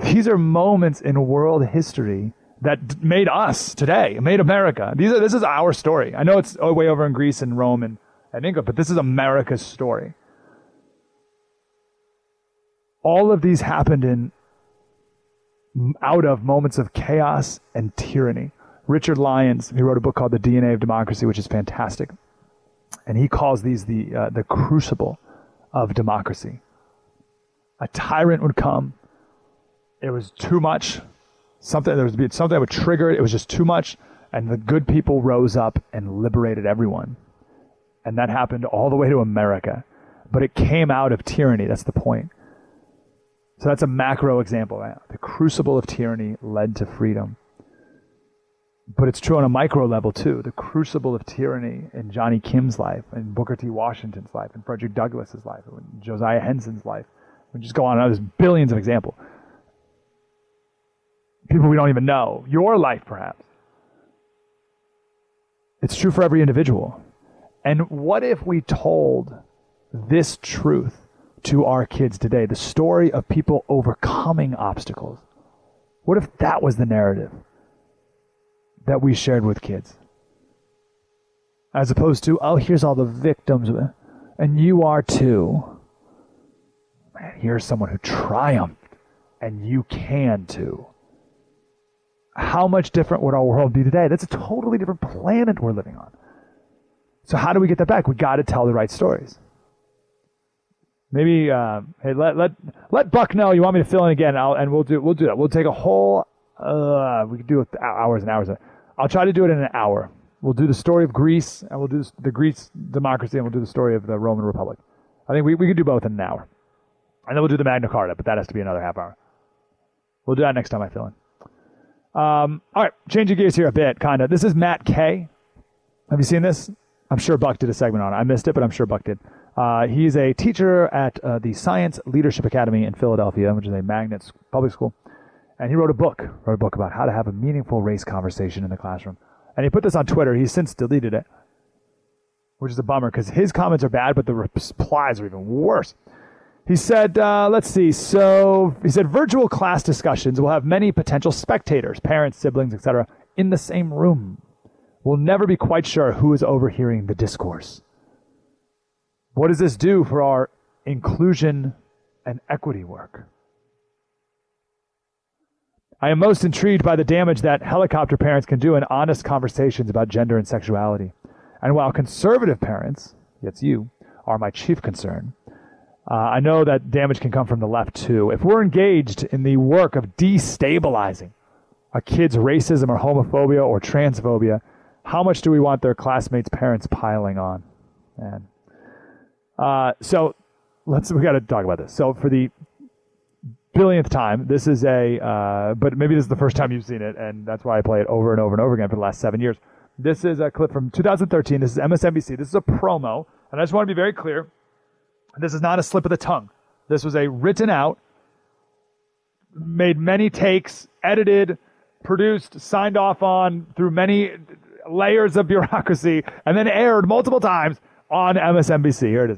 these are moments in world history that made us today, made America. These are this is our story. I know it's way over in Greece and Rome and, and England, but this is America's story. All of these happened in out of moments of chaos and tyranny. Richard Lyons, he wrote a book called The DNA of Democracy, which is fantastic, and he calls these the uh, the crucible of democracy. A tyrant would come. It was too much. Something there was something that would trigger it. It was just too much, and the good people rose up and liberated everyone. And that happened all the way to America, but it came out of tyranny. That's the point. So that's a macro example. The crucible of tyranny led to freedom. But it's true on a micro level too. The crucible of tyranny in Jonny Kim's life, in Booker T. Washington's life, in Frederick Douglass's life, in Josiah Henson's life. We just go on. There's billions of examples. People we don't even know. Your life, perhaps. It's true for every individual. And what if we told this truth to our kids today? The story of people overcoming obstacles. What if that was the narrative that we shared with kids? As opposed to, oh, here's all the victims, and you are too. Man, here's someone who triumphed, and you can too. How much different would our world be today? That's a totally different planet we're living on. So how do we get that back? We got to tell the right stories. Maybe uh, hey, let let let Buck know you want me to fill in again, I'll, and we'll do we'll do that. We'll take a whole uh, we could do hours and hours. I'll try to do it in an hour. We'll do the story of Greece, and we'll do the Greece democracy, and we'll do the story of the Roman Republic. I think we, we could do both in an hour, and then we'll do the Magna Carta, but that has to be another half hour. We'll do that next time I fill in. Um, all right, changing gears here a bit, kind of. This is Matt Kay. Have you seen this? I'm sure Buck did a segment on it. I missed it, but I'm sure Buck did. Uh, he's a teacher at uh, the Science Leadership Academy in Philadelphia, which is a magnet public school. And he wrote a book, wrote a book about how to have a meaningful race conversation in the classroom. And he put this on Twitter. He's since deleted it, which is a bummer because his comments are bad, but the replies are even worse. He said, uh, let's see. So he said, virtual class discussions will have many potential spectators, parents, siblings, etc., in the same room. We'll never be quite sure who is overhearing the discourse. What does this do for our inclusion and equity work? I am most intrigued by the damage that helicopter parents can do in honest conversations about gender and sexuality. And while conservative parents, it's you, are my chief concern, uh, I know that damage can come from the left too. If we're engaged in the work of destabilizing a kid's racism or homophobia or transphobia, how much do we want their classmates' parents piling on? Man. Uh, so let's we got to talk about this. So for the billionth time, this is a uh, but maybe this is the first time you've seen it, and that's why I play it over and over and over again for the last seven years. This is a clip from 2013. This is MSNBC. This is a promo, and I just want to be very clear. This is not a slip of the tongue. This was a written out, made many takes, edited, produced, signed off on through many layers of bureaucracy, and then aired multiple times on MSNBC. Here it is.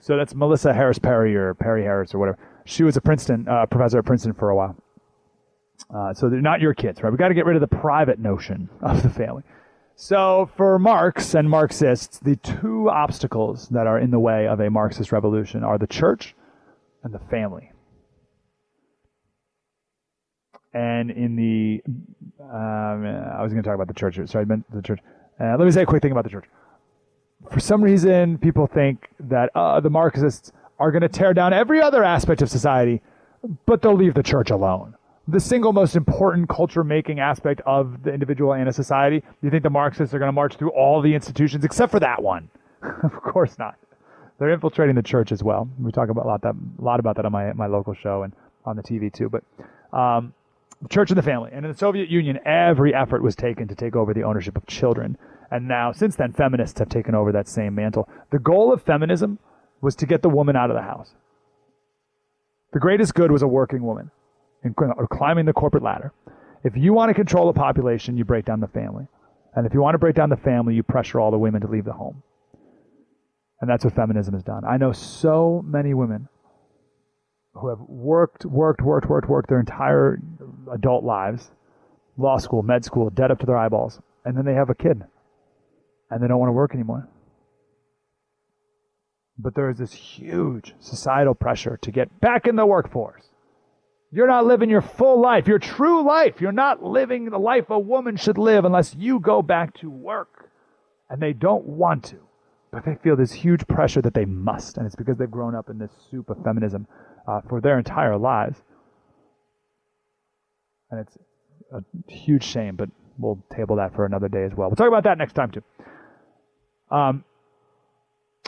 So that's Melissa Harris Perry or Perry Harris or whatever. She was a Princeton uh, professor at Princeton for a while. Uh, so they're not your kids, right? We got to get rid of the private notion of the family. So for Marx and Marxists, the two obstacles that are in the way of a Marxist revolution are the church and the family. And in the, um, I was going to talk about the church. Sorry, I meant the church. Uh, let me say a quick thing about the church for some reason, people think that uh, the Marxists are going to tear down every other aspect of society, but they'll leave the church alone. The single most important culture making aspect of the individual and a society. You think the Marxists are going to march through all the institutions except for that one? of course not. They're infiltrating the church as well. We talk about a lot that a lot about that on my my local show and on the TV too. But Um, the church and the family. And in the Soviet Union, every effort was taken to take over the ownership of children. And now, since then, feminists have taken over that same mantle. The goal of feminism was to get the woman out of the house. The greatest good was a working woman or climbing the corporate ladder. If you want to control the population, you break down the family. And if you want to break down the family, you pressure all the women to leave the home. And that's what feminism has done. I know so many women who have worked, worked, worked, worked, worked their entire adult lives, law school, med school, dead up to their eyeballs, and then they have a kid and they don't want to work anymore. But there is this huge societal pressure to get back in the workforce. You're not living your full life, your true life. You're not living the life a woman should live unless you go back to work. And they don't want to, but they feel this huge pressure that they must. And it's because they've grown up in this soup of feminism uh, for their entire lives. And it's a huge shame, but we'll table that for another day as well. We'll talk about that next time, too. Um,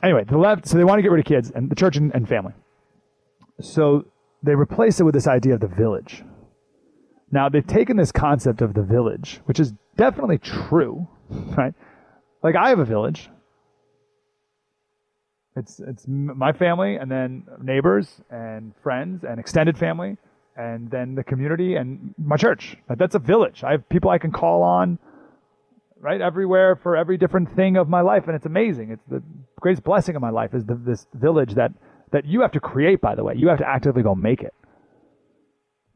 anyway, the left, so they want to get rid of kids and the church and, and family. So they replace it with this idea of the village. Now, they've taken this concept of the village, which is definitely true, right? Like, I have a village. It's, it's my family, and then neighbors, and friends, and extended family, and then the community, and my church. That's a village. I have people I can call on right? Everywhere for every different thing of my life, and it's amazing. It's the greatest blessing of my life is the, this village that that you have to create. By the way, you have to actively go make it.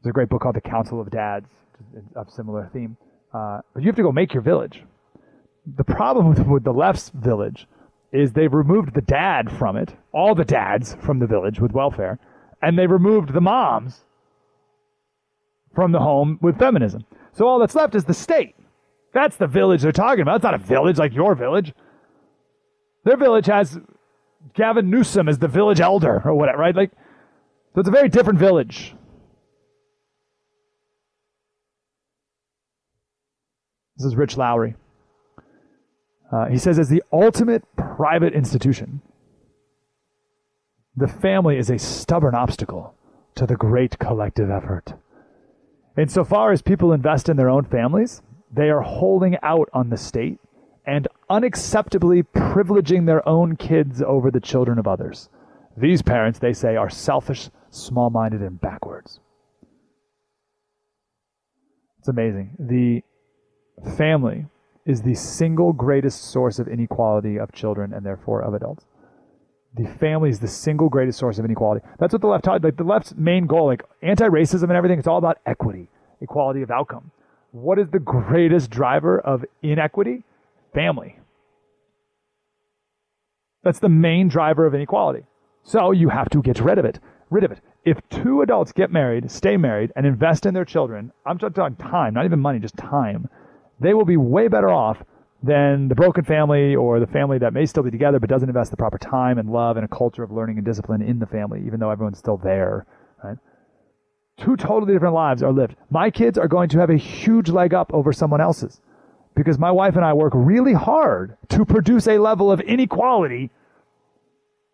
There's a great book called The Council of Dads, of similar theme. Uh, but you have to go make your village. The problem with, with the left's village is they've removed the dad from it, all the dads from the village with welfare, and they removed the moms from the home with feminism. So all that's left is the state. That's the village they're talking about. It's not a village like your village. Their village has Gavin Newsom as the village elder or whatever, right? Like, so it's a very different village. This is Rich Lowry. Uh, he says, as the ultimate private institution, the family is a stubborn obstacle to the great collective effort. Insofar as people invest in their own families, they are holding out on the state and unacceptably privileging their own kids over the children of others. These parents, they say, are selfish, small minded, and backwards. It's amazing. The family is the single greatest source of inequality of children and therefore of adults. The family is the single greatest source of inequality. That's what the left. Like the left's main goal, like anti-racism and everything, it's all about equity, equality of outcome what is the greatest driver of inequity? Family. That's the main driver of inequality. So you have to get rid of it. Rid of it. If two adults get married, stay married, and invest in their children, I'm talking time, not even money, just time, they will be way better off than the broken family or the family that may still be together but doesn't invest the proper time and love and a culture of learning and discipline in the family, even though everyone's still there. Right? Two totally different lives are lived. My kids are going to have a huge leg up over someone else's because my wife and I work really hard to produce a level of inequality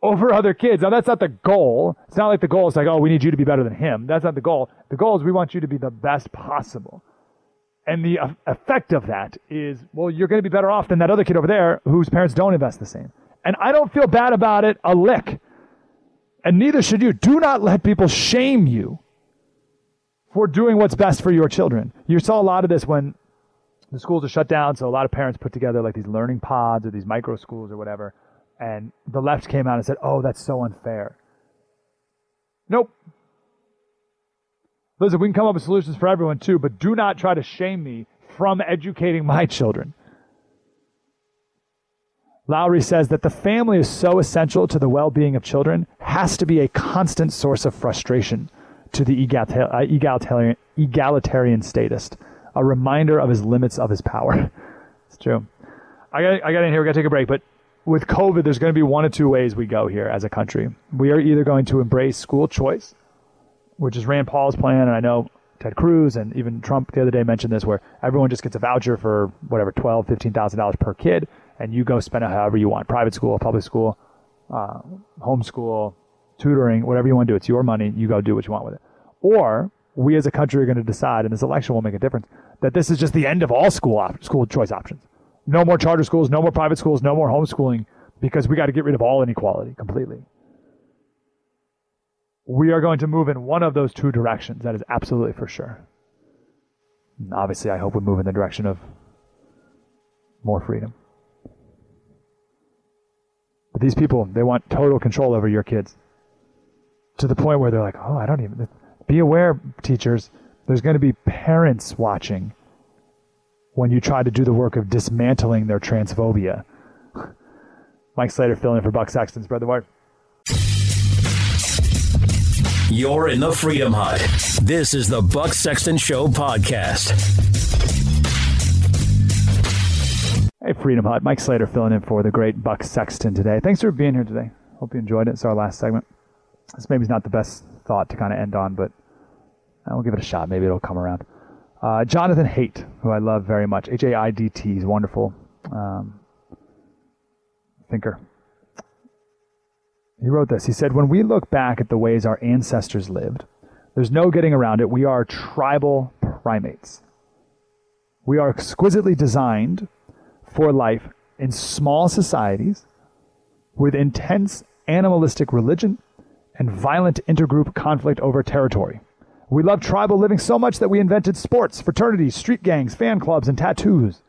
over other kids. Now, that's not the goal. It's not like the goal is like, oh, we need you to be better than him. That's not the goal. The goal is we want you to be the best possible. And the effect of that is, well, you're going to be better off than that other kid over there whose parents don't invest the same. And I don't feel bad about it a lick. And neither should you. Do not let people shame you for doing what's best for your children. You saw a lot of this when the schools are shut down, so a lot of parents put together like these learning pods or these micro schools or whatever, and the left came out and said, "Oh, that's so unfair." Nope. Listen, we can come up with solutions for everyone too, but do not try to shame me from educating my children. Lowry says that the family is so essential to the well being of children, has to be a constant source of frustration to the uh, egalitarian, egalitarian statist, a reminder of his limits of his power. it's true. I got, I got in here. We got to take a break, but with COVID, there's going to be one of two ways we go here as a country. We are either going to embrace school choice, which is Rand Paul's plan, and I know Ted Cruz and even Trump the other day mentioned this, where everyone just gets a voucher for whatever twelve, fifteen thousand dollars per kid, and you go spend it however you want, private school, public school, uh, homeschool, tutoring, whatever you want to do. It's your money. You go do what you want with it. Or we as a country are going to decide, and this election will make a difference, that this is just the end of all school op- school choice options. No more charter schools, no more private schools, no more homeschooling, because we got to get rid of all inequality completely. We are going to move in one of those two directions. That is absolutely for sure. And obviously, I hope we move in the direction of more freedom. But these people, they want total control over your kids to the point where they're like, oh, I don't even. Be aware, teachers, there's going to be parents watching when you try to do the work of dismantling their transphobia. Mike Slater filling in for Buck Sexton. brother the word. You're in the Freedom Hut. This is the Buck Sexton Show podcast. Hey, Freedom Hut. Mike Slater filling in for the great Buck Sexton today. Thanks for being here today. Hope you enjoyed it. It's our last segment. This maybe is not the best thought to kind of end on, but I'll give it a shot. Maybe it'll come around. Uh, Jonathan Haidt, who I love very much. H A I D T. He's wonderful. Um, thinker. He wrote this. He said, When we look back at the ways our ancestors lived, there's no getting around it. We are tribal primates. We are exquisitely designed for life in small societies with intense animalistic religion and violent intergroup conflict over territory. We love tribal living so much that we invented sports, fraternities, street gangs, fan clubs, and tattoos.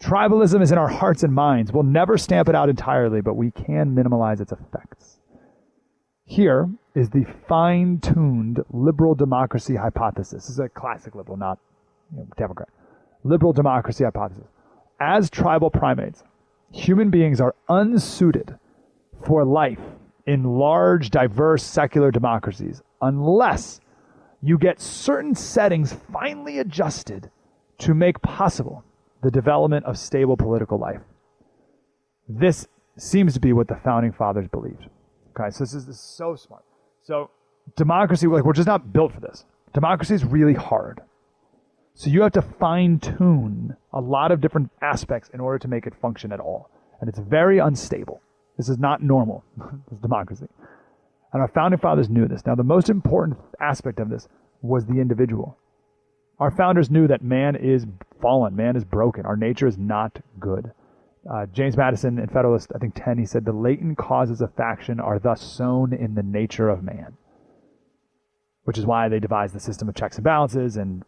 Tribalism is in our hearts and minds. We'll never stamp it out entirely, but we can minimize its effects. Here is the fine tuned liberal democracy hypothesis. This is a classic liberal, not you know, Democrat. Liberal democracy hypothesis. As tribal primates, human beings are unsuited for life in large, diverse, secular democracies unless you get certain settings finely adjusted to make possible the development of stable political life. This seems to be what the founding fathers believed. Okay, so this is, this is so smart. So democracy, like we're just not built for this. Democracy is really hard. So you have to fine tune a lot of different aspects in order to make it function at all. And it's very unstable. This is not normal. this is democracy. And our founding fathers knew this. Now, the most important aspect of this was the individual. Our founders knew that man is fallen, man is broken, our nature is not good. Uh, James Madison in Federalist, I think 10, he said, The latent causes of faction are thus sown in the nature of man. Which is why they devised the system of checks and balances and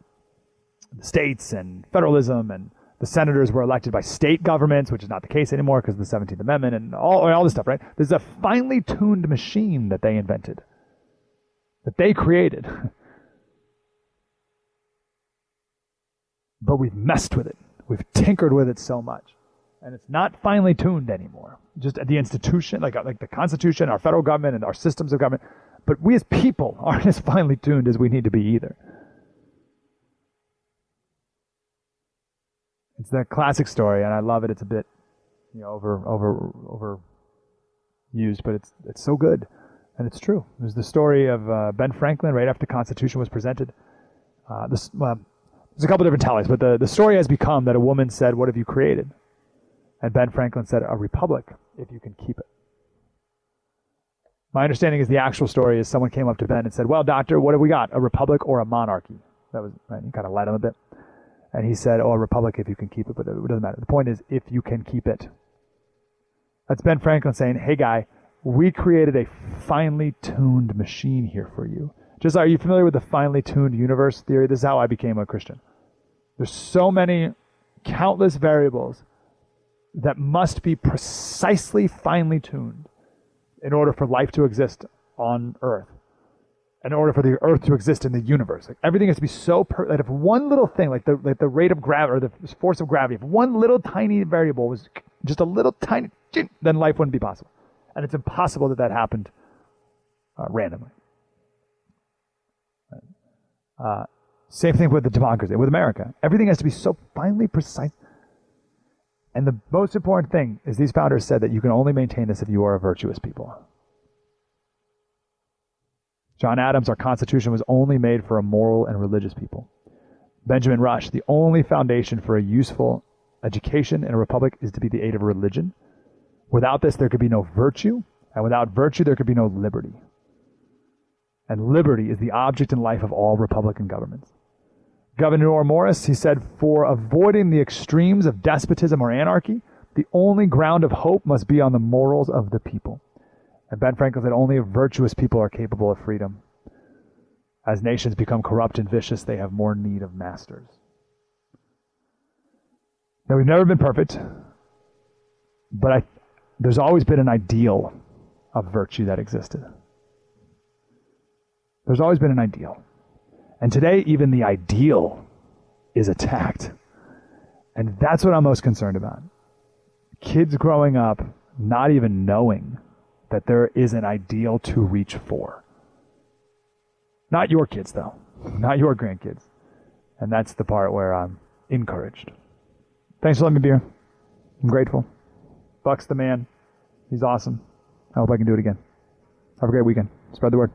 the states and federalism and the senators were elected by state governments, which is not the case anymore because of the 17th Amendment and all, all this stuff, right? There's a finely tuned machine that they invented, that they created. but we've messed with it. We've tinkered with it so much and it's not finely tuned anymore. Just the institution, like uh, like the Constitution, our federal government, and our systems of government. But we as people aren't as finely tuned as we need to be either. It's the classic story, and I love it. It's a bit, you know, over over over used, but it's it's so good, and it's true. It was the story of uh, Ben Franklin right after the Constitution was presented. Uh, this well, there's a couple different tellings, but the, the story has become that a woman said, "What have you created?" And Ben Franklin said, a republic, if you can keep it. My understanding is the actual story is someone came up to Ben and said, Well, doctor, what have we got? A republic or a monarchy? That was, right, he kind of led him a bit. And he said, Oh, a republic if you can keep it, but it doesn't matter. The point is, if you can keep it. That's Ben Franklin saying, Hey, guy, we created a finely tuned machine here for you. Just are you familiar with the finely tuned universe theory? This is how I became a Christian. There's so many, countless variables that must be precisely finely tuned in order for life to exist on Earth, in order for the Earth to exist in the universe. Like everything has to be so per- that if one little thing, like the like the rate of gravity or the force of gravity, if one little tiny variable was just a little tiny, then life wouldn't be possible, and it's impossible that that happened uh, randomly. Uh, same thing with the democracy, with America. Everything has to be so finely precise. And the most important thing is these founders said that you can only maintain this if you are a virtuous people. John Adams, our Constitution was only made for a moral and religious people. Benjamin Rush, the only foundation for a useful education in a republic is to be the aid of religion. Without this, there could be no virtue, and without virtue, there could be no liberty. and liberty is the object and life of all Republican governments. Gouverneur Morris, he said, for avoiding the extremes of despotism or anarchy, the only ground of hope must be on the morals of the people. And Ben Franklin said, only virtuous people are capable of freedom. As nations become corrupt and vicious, they have more need of masters. Now, we've never been perfect, but I, there's always been an ideal of virtue that existed. There's always been an ideal. And today, even the ideal is attacked. And that's what I'm most concerned about. Kids growing up not even knowing that there is an ideal to reach for. Not your kids, though. Not your grandkids. And that's the part where I'm encouraged. Thanks for letting me be here. I'm grateful. Buck's the man. He's awesome. I hope I can do it again. Have a great weekend. Spread the word.